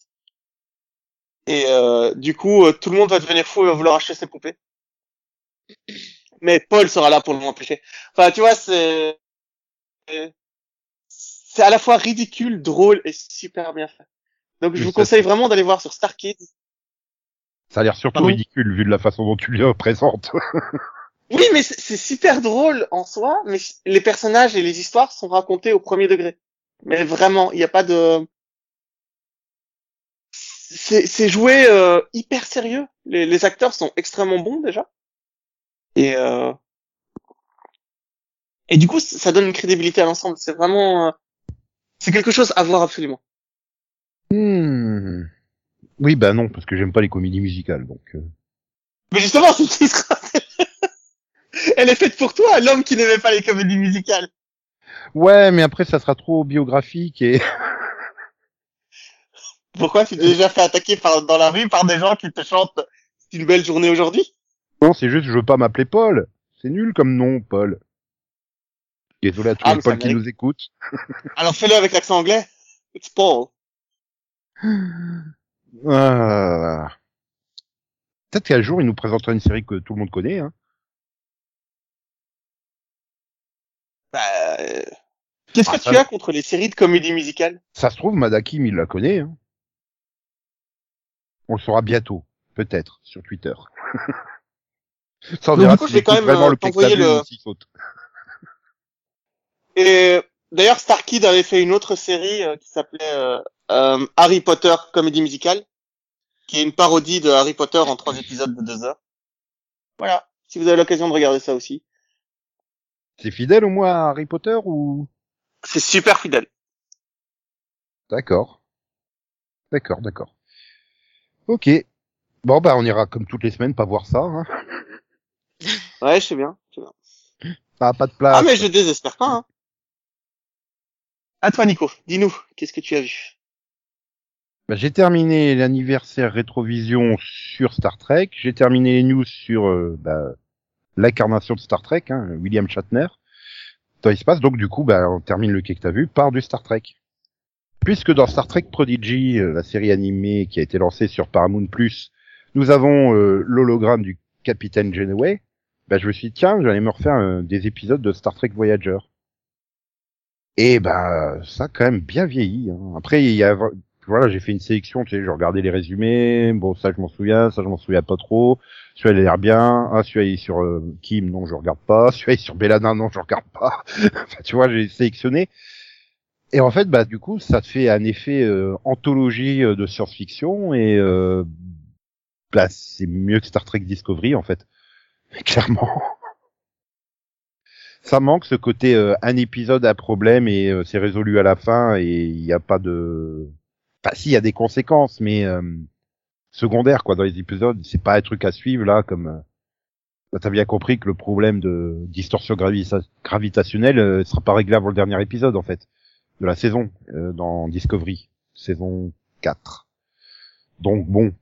Et euh, du coup, euh, tout le monde va devenir fou et va vouloir acheter ses poupées. mais Paul sera là pour l'empêcher. Enfin, tu vois, c'est c'est à la fois ridicule, drôle et super bien fait. Donc je Oui, vous conseille vraiment d'aller voir sur Star Kids. Ça a l'air surtout Pardon ridicule vu de la façon dont tu le présentes. <laughs> Oui, mais c'est super drôle en soi, mais les personnages et les histoires sont racontés au premier degré. Mais vraiment, il n'y a pas de... C'est c'est joué euh, hyper sérieux. Les, les acteurs sont extrêmement bons déjà. Et euh... et du coup, ça donne une crédibilité à l'ensemble. C'est vraiment... euh, C'est quelque chose à voir absolument. Hmm. Oui, bah non, parce que j'aime pas les comédies musicales, donc. euh. Mais justement, <laughs> c'est histoire- Elle est faite pour toi, l'homme qui n'aimait pas les comédies musicales. Ouais, mais après ça sera trop biographique et. <laughs> Pourquoi tu t'es déjà fait attaquer par, dans la rue par des gens qui te chantent C'est une belle journée aujourd'hui? Non, c'est juste je veux pas m'appeler Paul. C'est nul comme nom, Paul. Désolé à tous Ah, les mais ça Paul qui nous écoutent. <laughs> Alors fais-le avec l'accent anglais. It's Paul. Ah. Peut-être qu'un jour il nous présentera une série que tout le monde connaît. Hein. Bah, euh, Qu'est-ce Ah, que ça tu va. as contre les séries de comédies musicales Ça se trouve, Madakim il la connaît. Hein. On le saura bientôt, peut-être, sur Twitter. <laughs> Ça on verra si quand même, vraiment euh, le saute. Et d'ailleurs, Star Kid avait fait une autre série euh, qui s'appelait euh, euh, Harry Potter comédie musicale, qui est une parodie de Harry Potter en trois épisodes de deux heures. Voilà, si vous avez l'occasion de regarder ça aussi. C'est fidèle au moins à Harry Potter ou? C'est super fidèle. D'accord. D'accord, d'accord. Ok. Bon bah on ira comme toutes les semaines pas voir ça. Hein. Ouais, je sais bien. je sais bien. Pas de place. Ah, mais je désespère pas. Hein. À toi, Nico. Dis-nous, qu'est-ce que tu as vu? Bah, j'ai terminé l'anniversaire rétrovision sur Star Trek. J'ai terminé les news sur euh, bah, l'incarnation de Star Trek, hein, William Shatner, dans l'espace. Donc du coup, bah, on termine le quai que t'as vu par du Star Trek. Puisque dans Star Trek Prodigy, euh, la série animée qui a été lancée sur Paramount+, nous avons euh, l'hologramme du capitaine Janeway. Bah, je me suis dit, tiens, j'allais me refaire des épisodes de Star Trek Voyager. Et bah, ça a quand même bien vieilli. Hein. Après, il y a voilà, j'ai fait une sélection, tu sais, je regardais les résumés, bon, ça je m'en souviens, ça je m'en souviens pas trop, celui-là il a l'air bien, ah, celui-là il est sur euh, Kim, non, je regarde pas, <laughs> celui-là il est sur Belladin, non, je regarde pas, <laughs> enfin, tu vois, j'ai sélectionné, et en fait, bah, du coup, ça te fait un effet euh, anthologie euh, de science-fiction, et euh, bah, c'est mieux que Star Trek Discovery, en fait, clairement. Ça manque ce côté euh, un épisode à problème et euh, c'est résolu à la fin et il n'y a pas de Enfin, si, y a des conséquences, mais euh, secondaires, quoi, dans les épisodes. C'est pas un truc à suivre, là, comme... Euh, bah, T'as bien compris que le problème de distorsion gravita- gravitationnelle euh, sera pas réglé avant le dernier épisode, en fait, de la saison, euh, dans Discovery, saison 4. Donc, bon.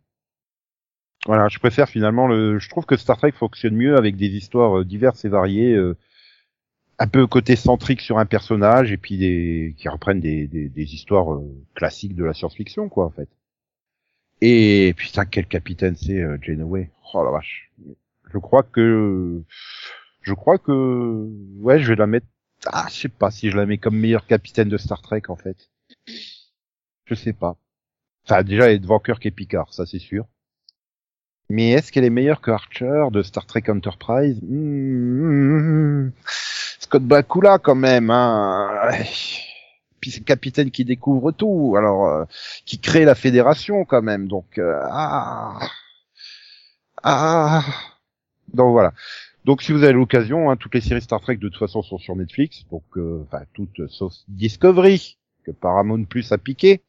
Voilà, je préfère finalement le... Je trouve que Star Trek fonctionne mieux avec des histoires diverses et variées, un peu côté centrique sur un personnage et puis des qui reprennent des, des, des histoires euh, classiques de la science-fiction quoi en fait. Et putain quel capitaine c'est euh, Janeway. Oh la vache. Je crois que je crois que ouais je vais la mettre ah je sais pas si je la mets comme meilleur capitaine de Star Trek en fait. Je sais pas. Enfin déjà elle est devant Kirk et Picard ça c'est sûr. Mais est-ce qu'elle est meilleure que Archer de Star Trek Enterprise? Hmm, Scott Bakula quand même, hein. <laughs> Puis c'est le capitaine qui découvre tout, alors euh, qui crée la fédération quand même, donc euh, ah ah donc voilà. Donc si vous avez l'occasion, hein, toutes les séries Star Trek de toute façon sont sur Netflix, donc euh, enfin toutes sauf Discovery que Paramount Plus a piqué,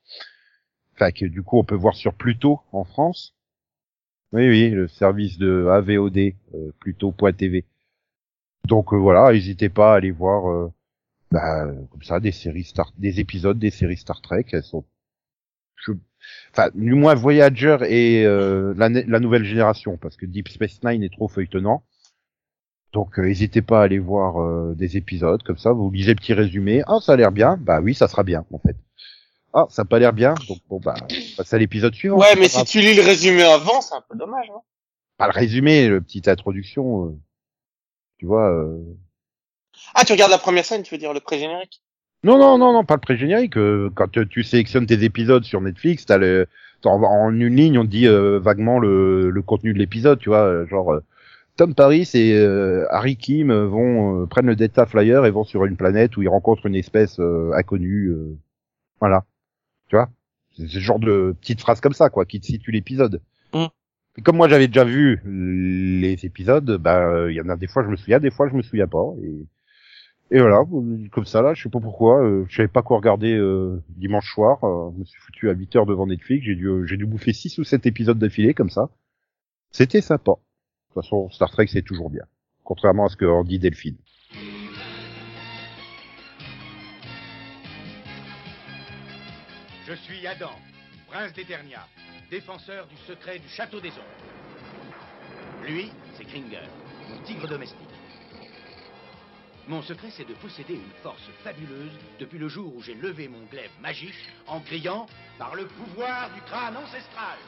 enfin que du coup on peut voir sur Pluto en France. Oui oui, le service de AVOD euh, Pluto.tv. Donc euh, voilà, n'hésitez pas à aller voir euh, bah, comme ça des séries Star, des épisodes des séries Star Trek. Elles sont, je... enfin, du moins Voyager et euh, la, la nouvelle génération, parce que Deep Space Nine est trop feuilletonnant. Donc euh, n'hésitez pas à aller voir euh, des épisodes comme ça. Vous lisez le petit résumé. Ah, ça a l'air bien. Bah oui, ça sera bien en fait. Ah, ça a pas l'air bien. Donc bon bah, passe à l'épisode suivant. Ouais, mais si tu lis le résumé avant, c'est un peu dommage. Hein pas le résumé, le petite introduction. euh, Tu vois. euh, Ah, tu regardes la première scène, tu veux dire le pré-générique? Non, non, non, non, pas le pré-générique. euh, quand euh, tu sélectionnes tes épisodes sur Netflix, t'as le, t'as en, en une ligne, on dit euh, vaguement le, le contenu de l'épisode, tu vois, euh, genre euh, Tom Paris et euh, Harry Kim vont euh, prennent le Delta Flyer et vont sur une planète où ils rencontrent une espèce euh, inconnue, euh, voilà, tu vois. C'est ce genre de petites phrases comme ça, quoi, qui te situe l'épisode. Mm. Et comme moi j'avais déjà vu les épisodes, bah il y en a des fois je me souviens, des fois je me souviens pas. Et, et voilà, comme ça là, je sais pas pourquoi, euh, je savais pas quoi regarder euh, dimanche soir. euh, je me suis foutu à 8 heures devant Netflix, j'ai dû euh, dû bouffer 6 ou 7 épisodes d'affilée comme ça. C'était sympa. De toute façon, Star Trek c'est toujours bien, contrairement à ce que dit Delphine. Je suis Adam, prince d'Eternia, défenseur du secret du château des ombres. Lui, c'est Kringer, mon tigre domestique. Mon secret, c'est de posséder une force fabuleuse depuis le jour où j'ai levé mon glaive magique en criant par le pouvoir du crâne ancestral.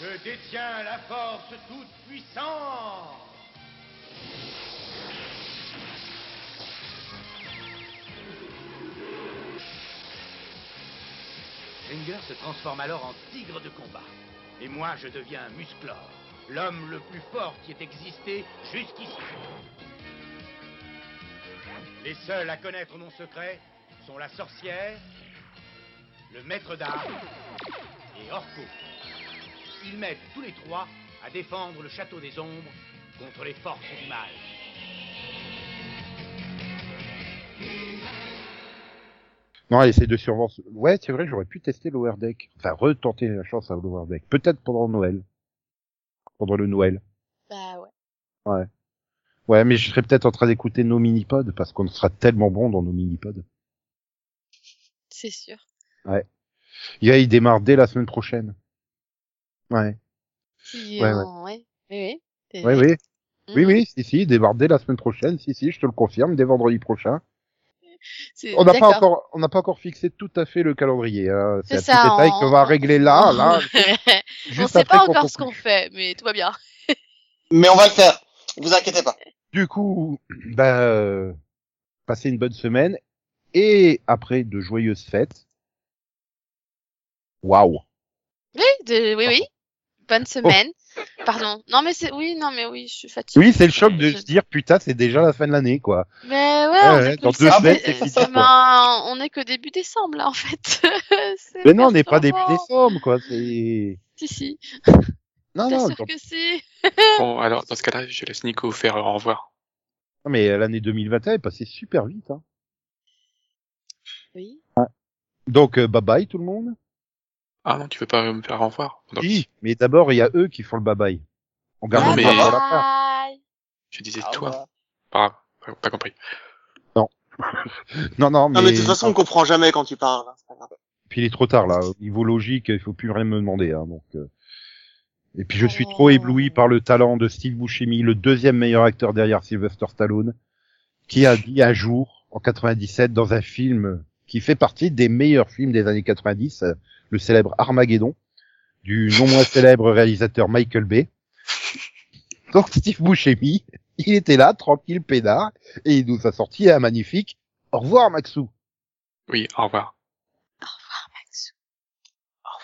Je détiens la force toute puissante. Kringer se transforme alors en tigre de combat. Et moi, je deviens Musclor, l'homme le plus fort qui ait existé jusqu'ici. Les seuls à connaître mon secret sont la sorcière, le maître d'armes et Orko. Ils m'aident tous les trois à défendre le château des ombres contre les forces du mal. Non, essaye de survivre. Ouais, c'est vrai, j'aurais pu tester l'Over Deck. Enfin, retenter la chance à l'Over Deck. Peut-être pendant Noël. Pendant le Noël. Bah ouais. Ouais. Ouais, mais je serais peut-être en train d'écouter nos mini-pods parce qu'on sera tellement bon dans nos mini-pods. C'est sûr. Il, il démarre dès la semaine prochaine. Ouais. Si, Ouais, euh, ouais. ouais. Oui, oui. Oui, oui. Oui, Mhm. oui, si, si, il démarre dès la semaine prochaine. Si, si, je te le confirme, dès vendredi prochain. On n'a pas encore, on n'a pas encore fixé tout à fait le calendrier. Hein. C'est un petit détail on- qu'on va régler là, là, <laughs> on juste sait pas encore ce qu'on fait, mais tout va bien. Mais on va le faire. Vous inquiétez pas. Du coup, bah, euh, passez une bonne semaine et après de joyeuses fêtes. Waouh. Oui, de- oui, oui. Bonne semaine. Pardon. Non, mais c'est, oui, non, mais oui, je suis fatiguée. Oui, c'est le choc de Je- se dire putain, c'est déjà la fin de l'année, quoi. Mais ouais, Ouais, on ouais, est que dans deux semaines, euh, c'est fini, ben, quoi. on est que début décembre, là, en fait. <laughs> Mais non, on n'est pas début décembre, quoi. C'est Si, si. <laughs> non, non, sûr que si? <laughs> Bon, alors, dans ce cas-là, je laisse Nico faire au revoir. Non, mais l'année 2021 est passée super vite. Hein. Oui. Donc, euh, bye bye tout le monde. Ah non, tu veux pas me faire au revoir Donc, Si, mais d'abord il y a eux qui font le bye bye. On garde Non, le mais- bye bye. Je disais Ah, toi. Pas, pas, pas compris. Non, <laughs> non, mais, Non, mais de toute façon, on comprend jamais quand tu parles. hein, pas puis il est trop tard là. Au niveau logique, il faut plus rien me demander. Hein, donc. euh. Et puis je suis Oh. trop ébloui par le talent de Steve Buscemi, le deuxième meilleur acteur derrière Sylvester Stallone, qui a dit un jour, en 97, dans un film qui fait partie des meilleurs films des années 90, euh, le célèbre Armageddon, du non moins célèbre réalisateur Michael Bay. <laughs> Donc Steve Buscemi, il était là, tranquille, pédard, et il nous a sorti un magnifique « Au revoir, Maxou Oui, au revoir.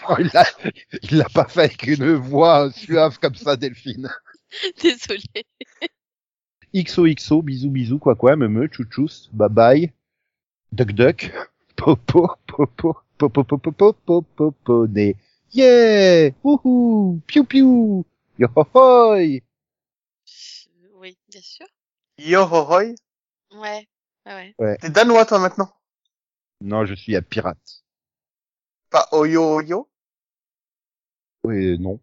Oh, il l'a, il l'a pas fait avec une voix suave comme ça, Delphine. <laughs> Désolée. XOXO, bisous bisous, quoi quoi, me me, chouchous, bye bye, duck duck, <laughs> popo, popo, popo, popo, popo, popo, né. Yeah! Wouhou! Piou piou! Yo ho hoi! Oui, bien sûr. Yo ho hoi? Ouais. Ouais, ouais. T'es danois, toi, maintenant? Non, je suis un pirate. Pas oyo oyo? Oui, non.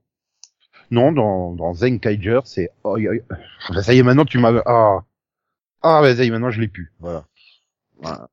Non, dans, dans Zenkaiger, c'est, y- y- Ah, bah, ça y est, maintenant tu m'as, ah. Ah, bah, ça y est, maintenant je l'ai pu. Voilà. Voilà.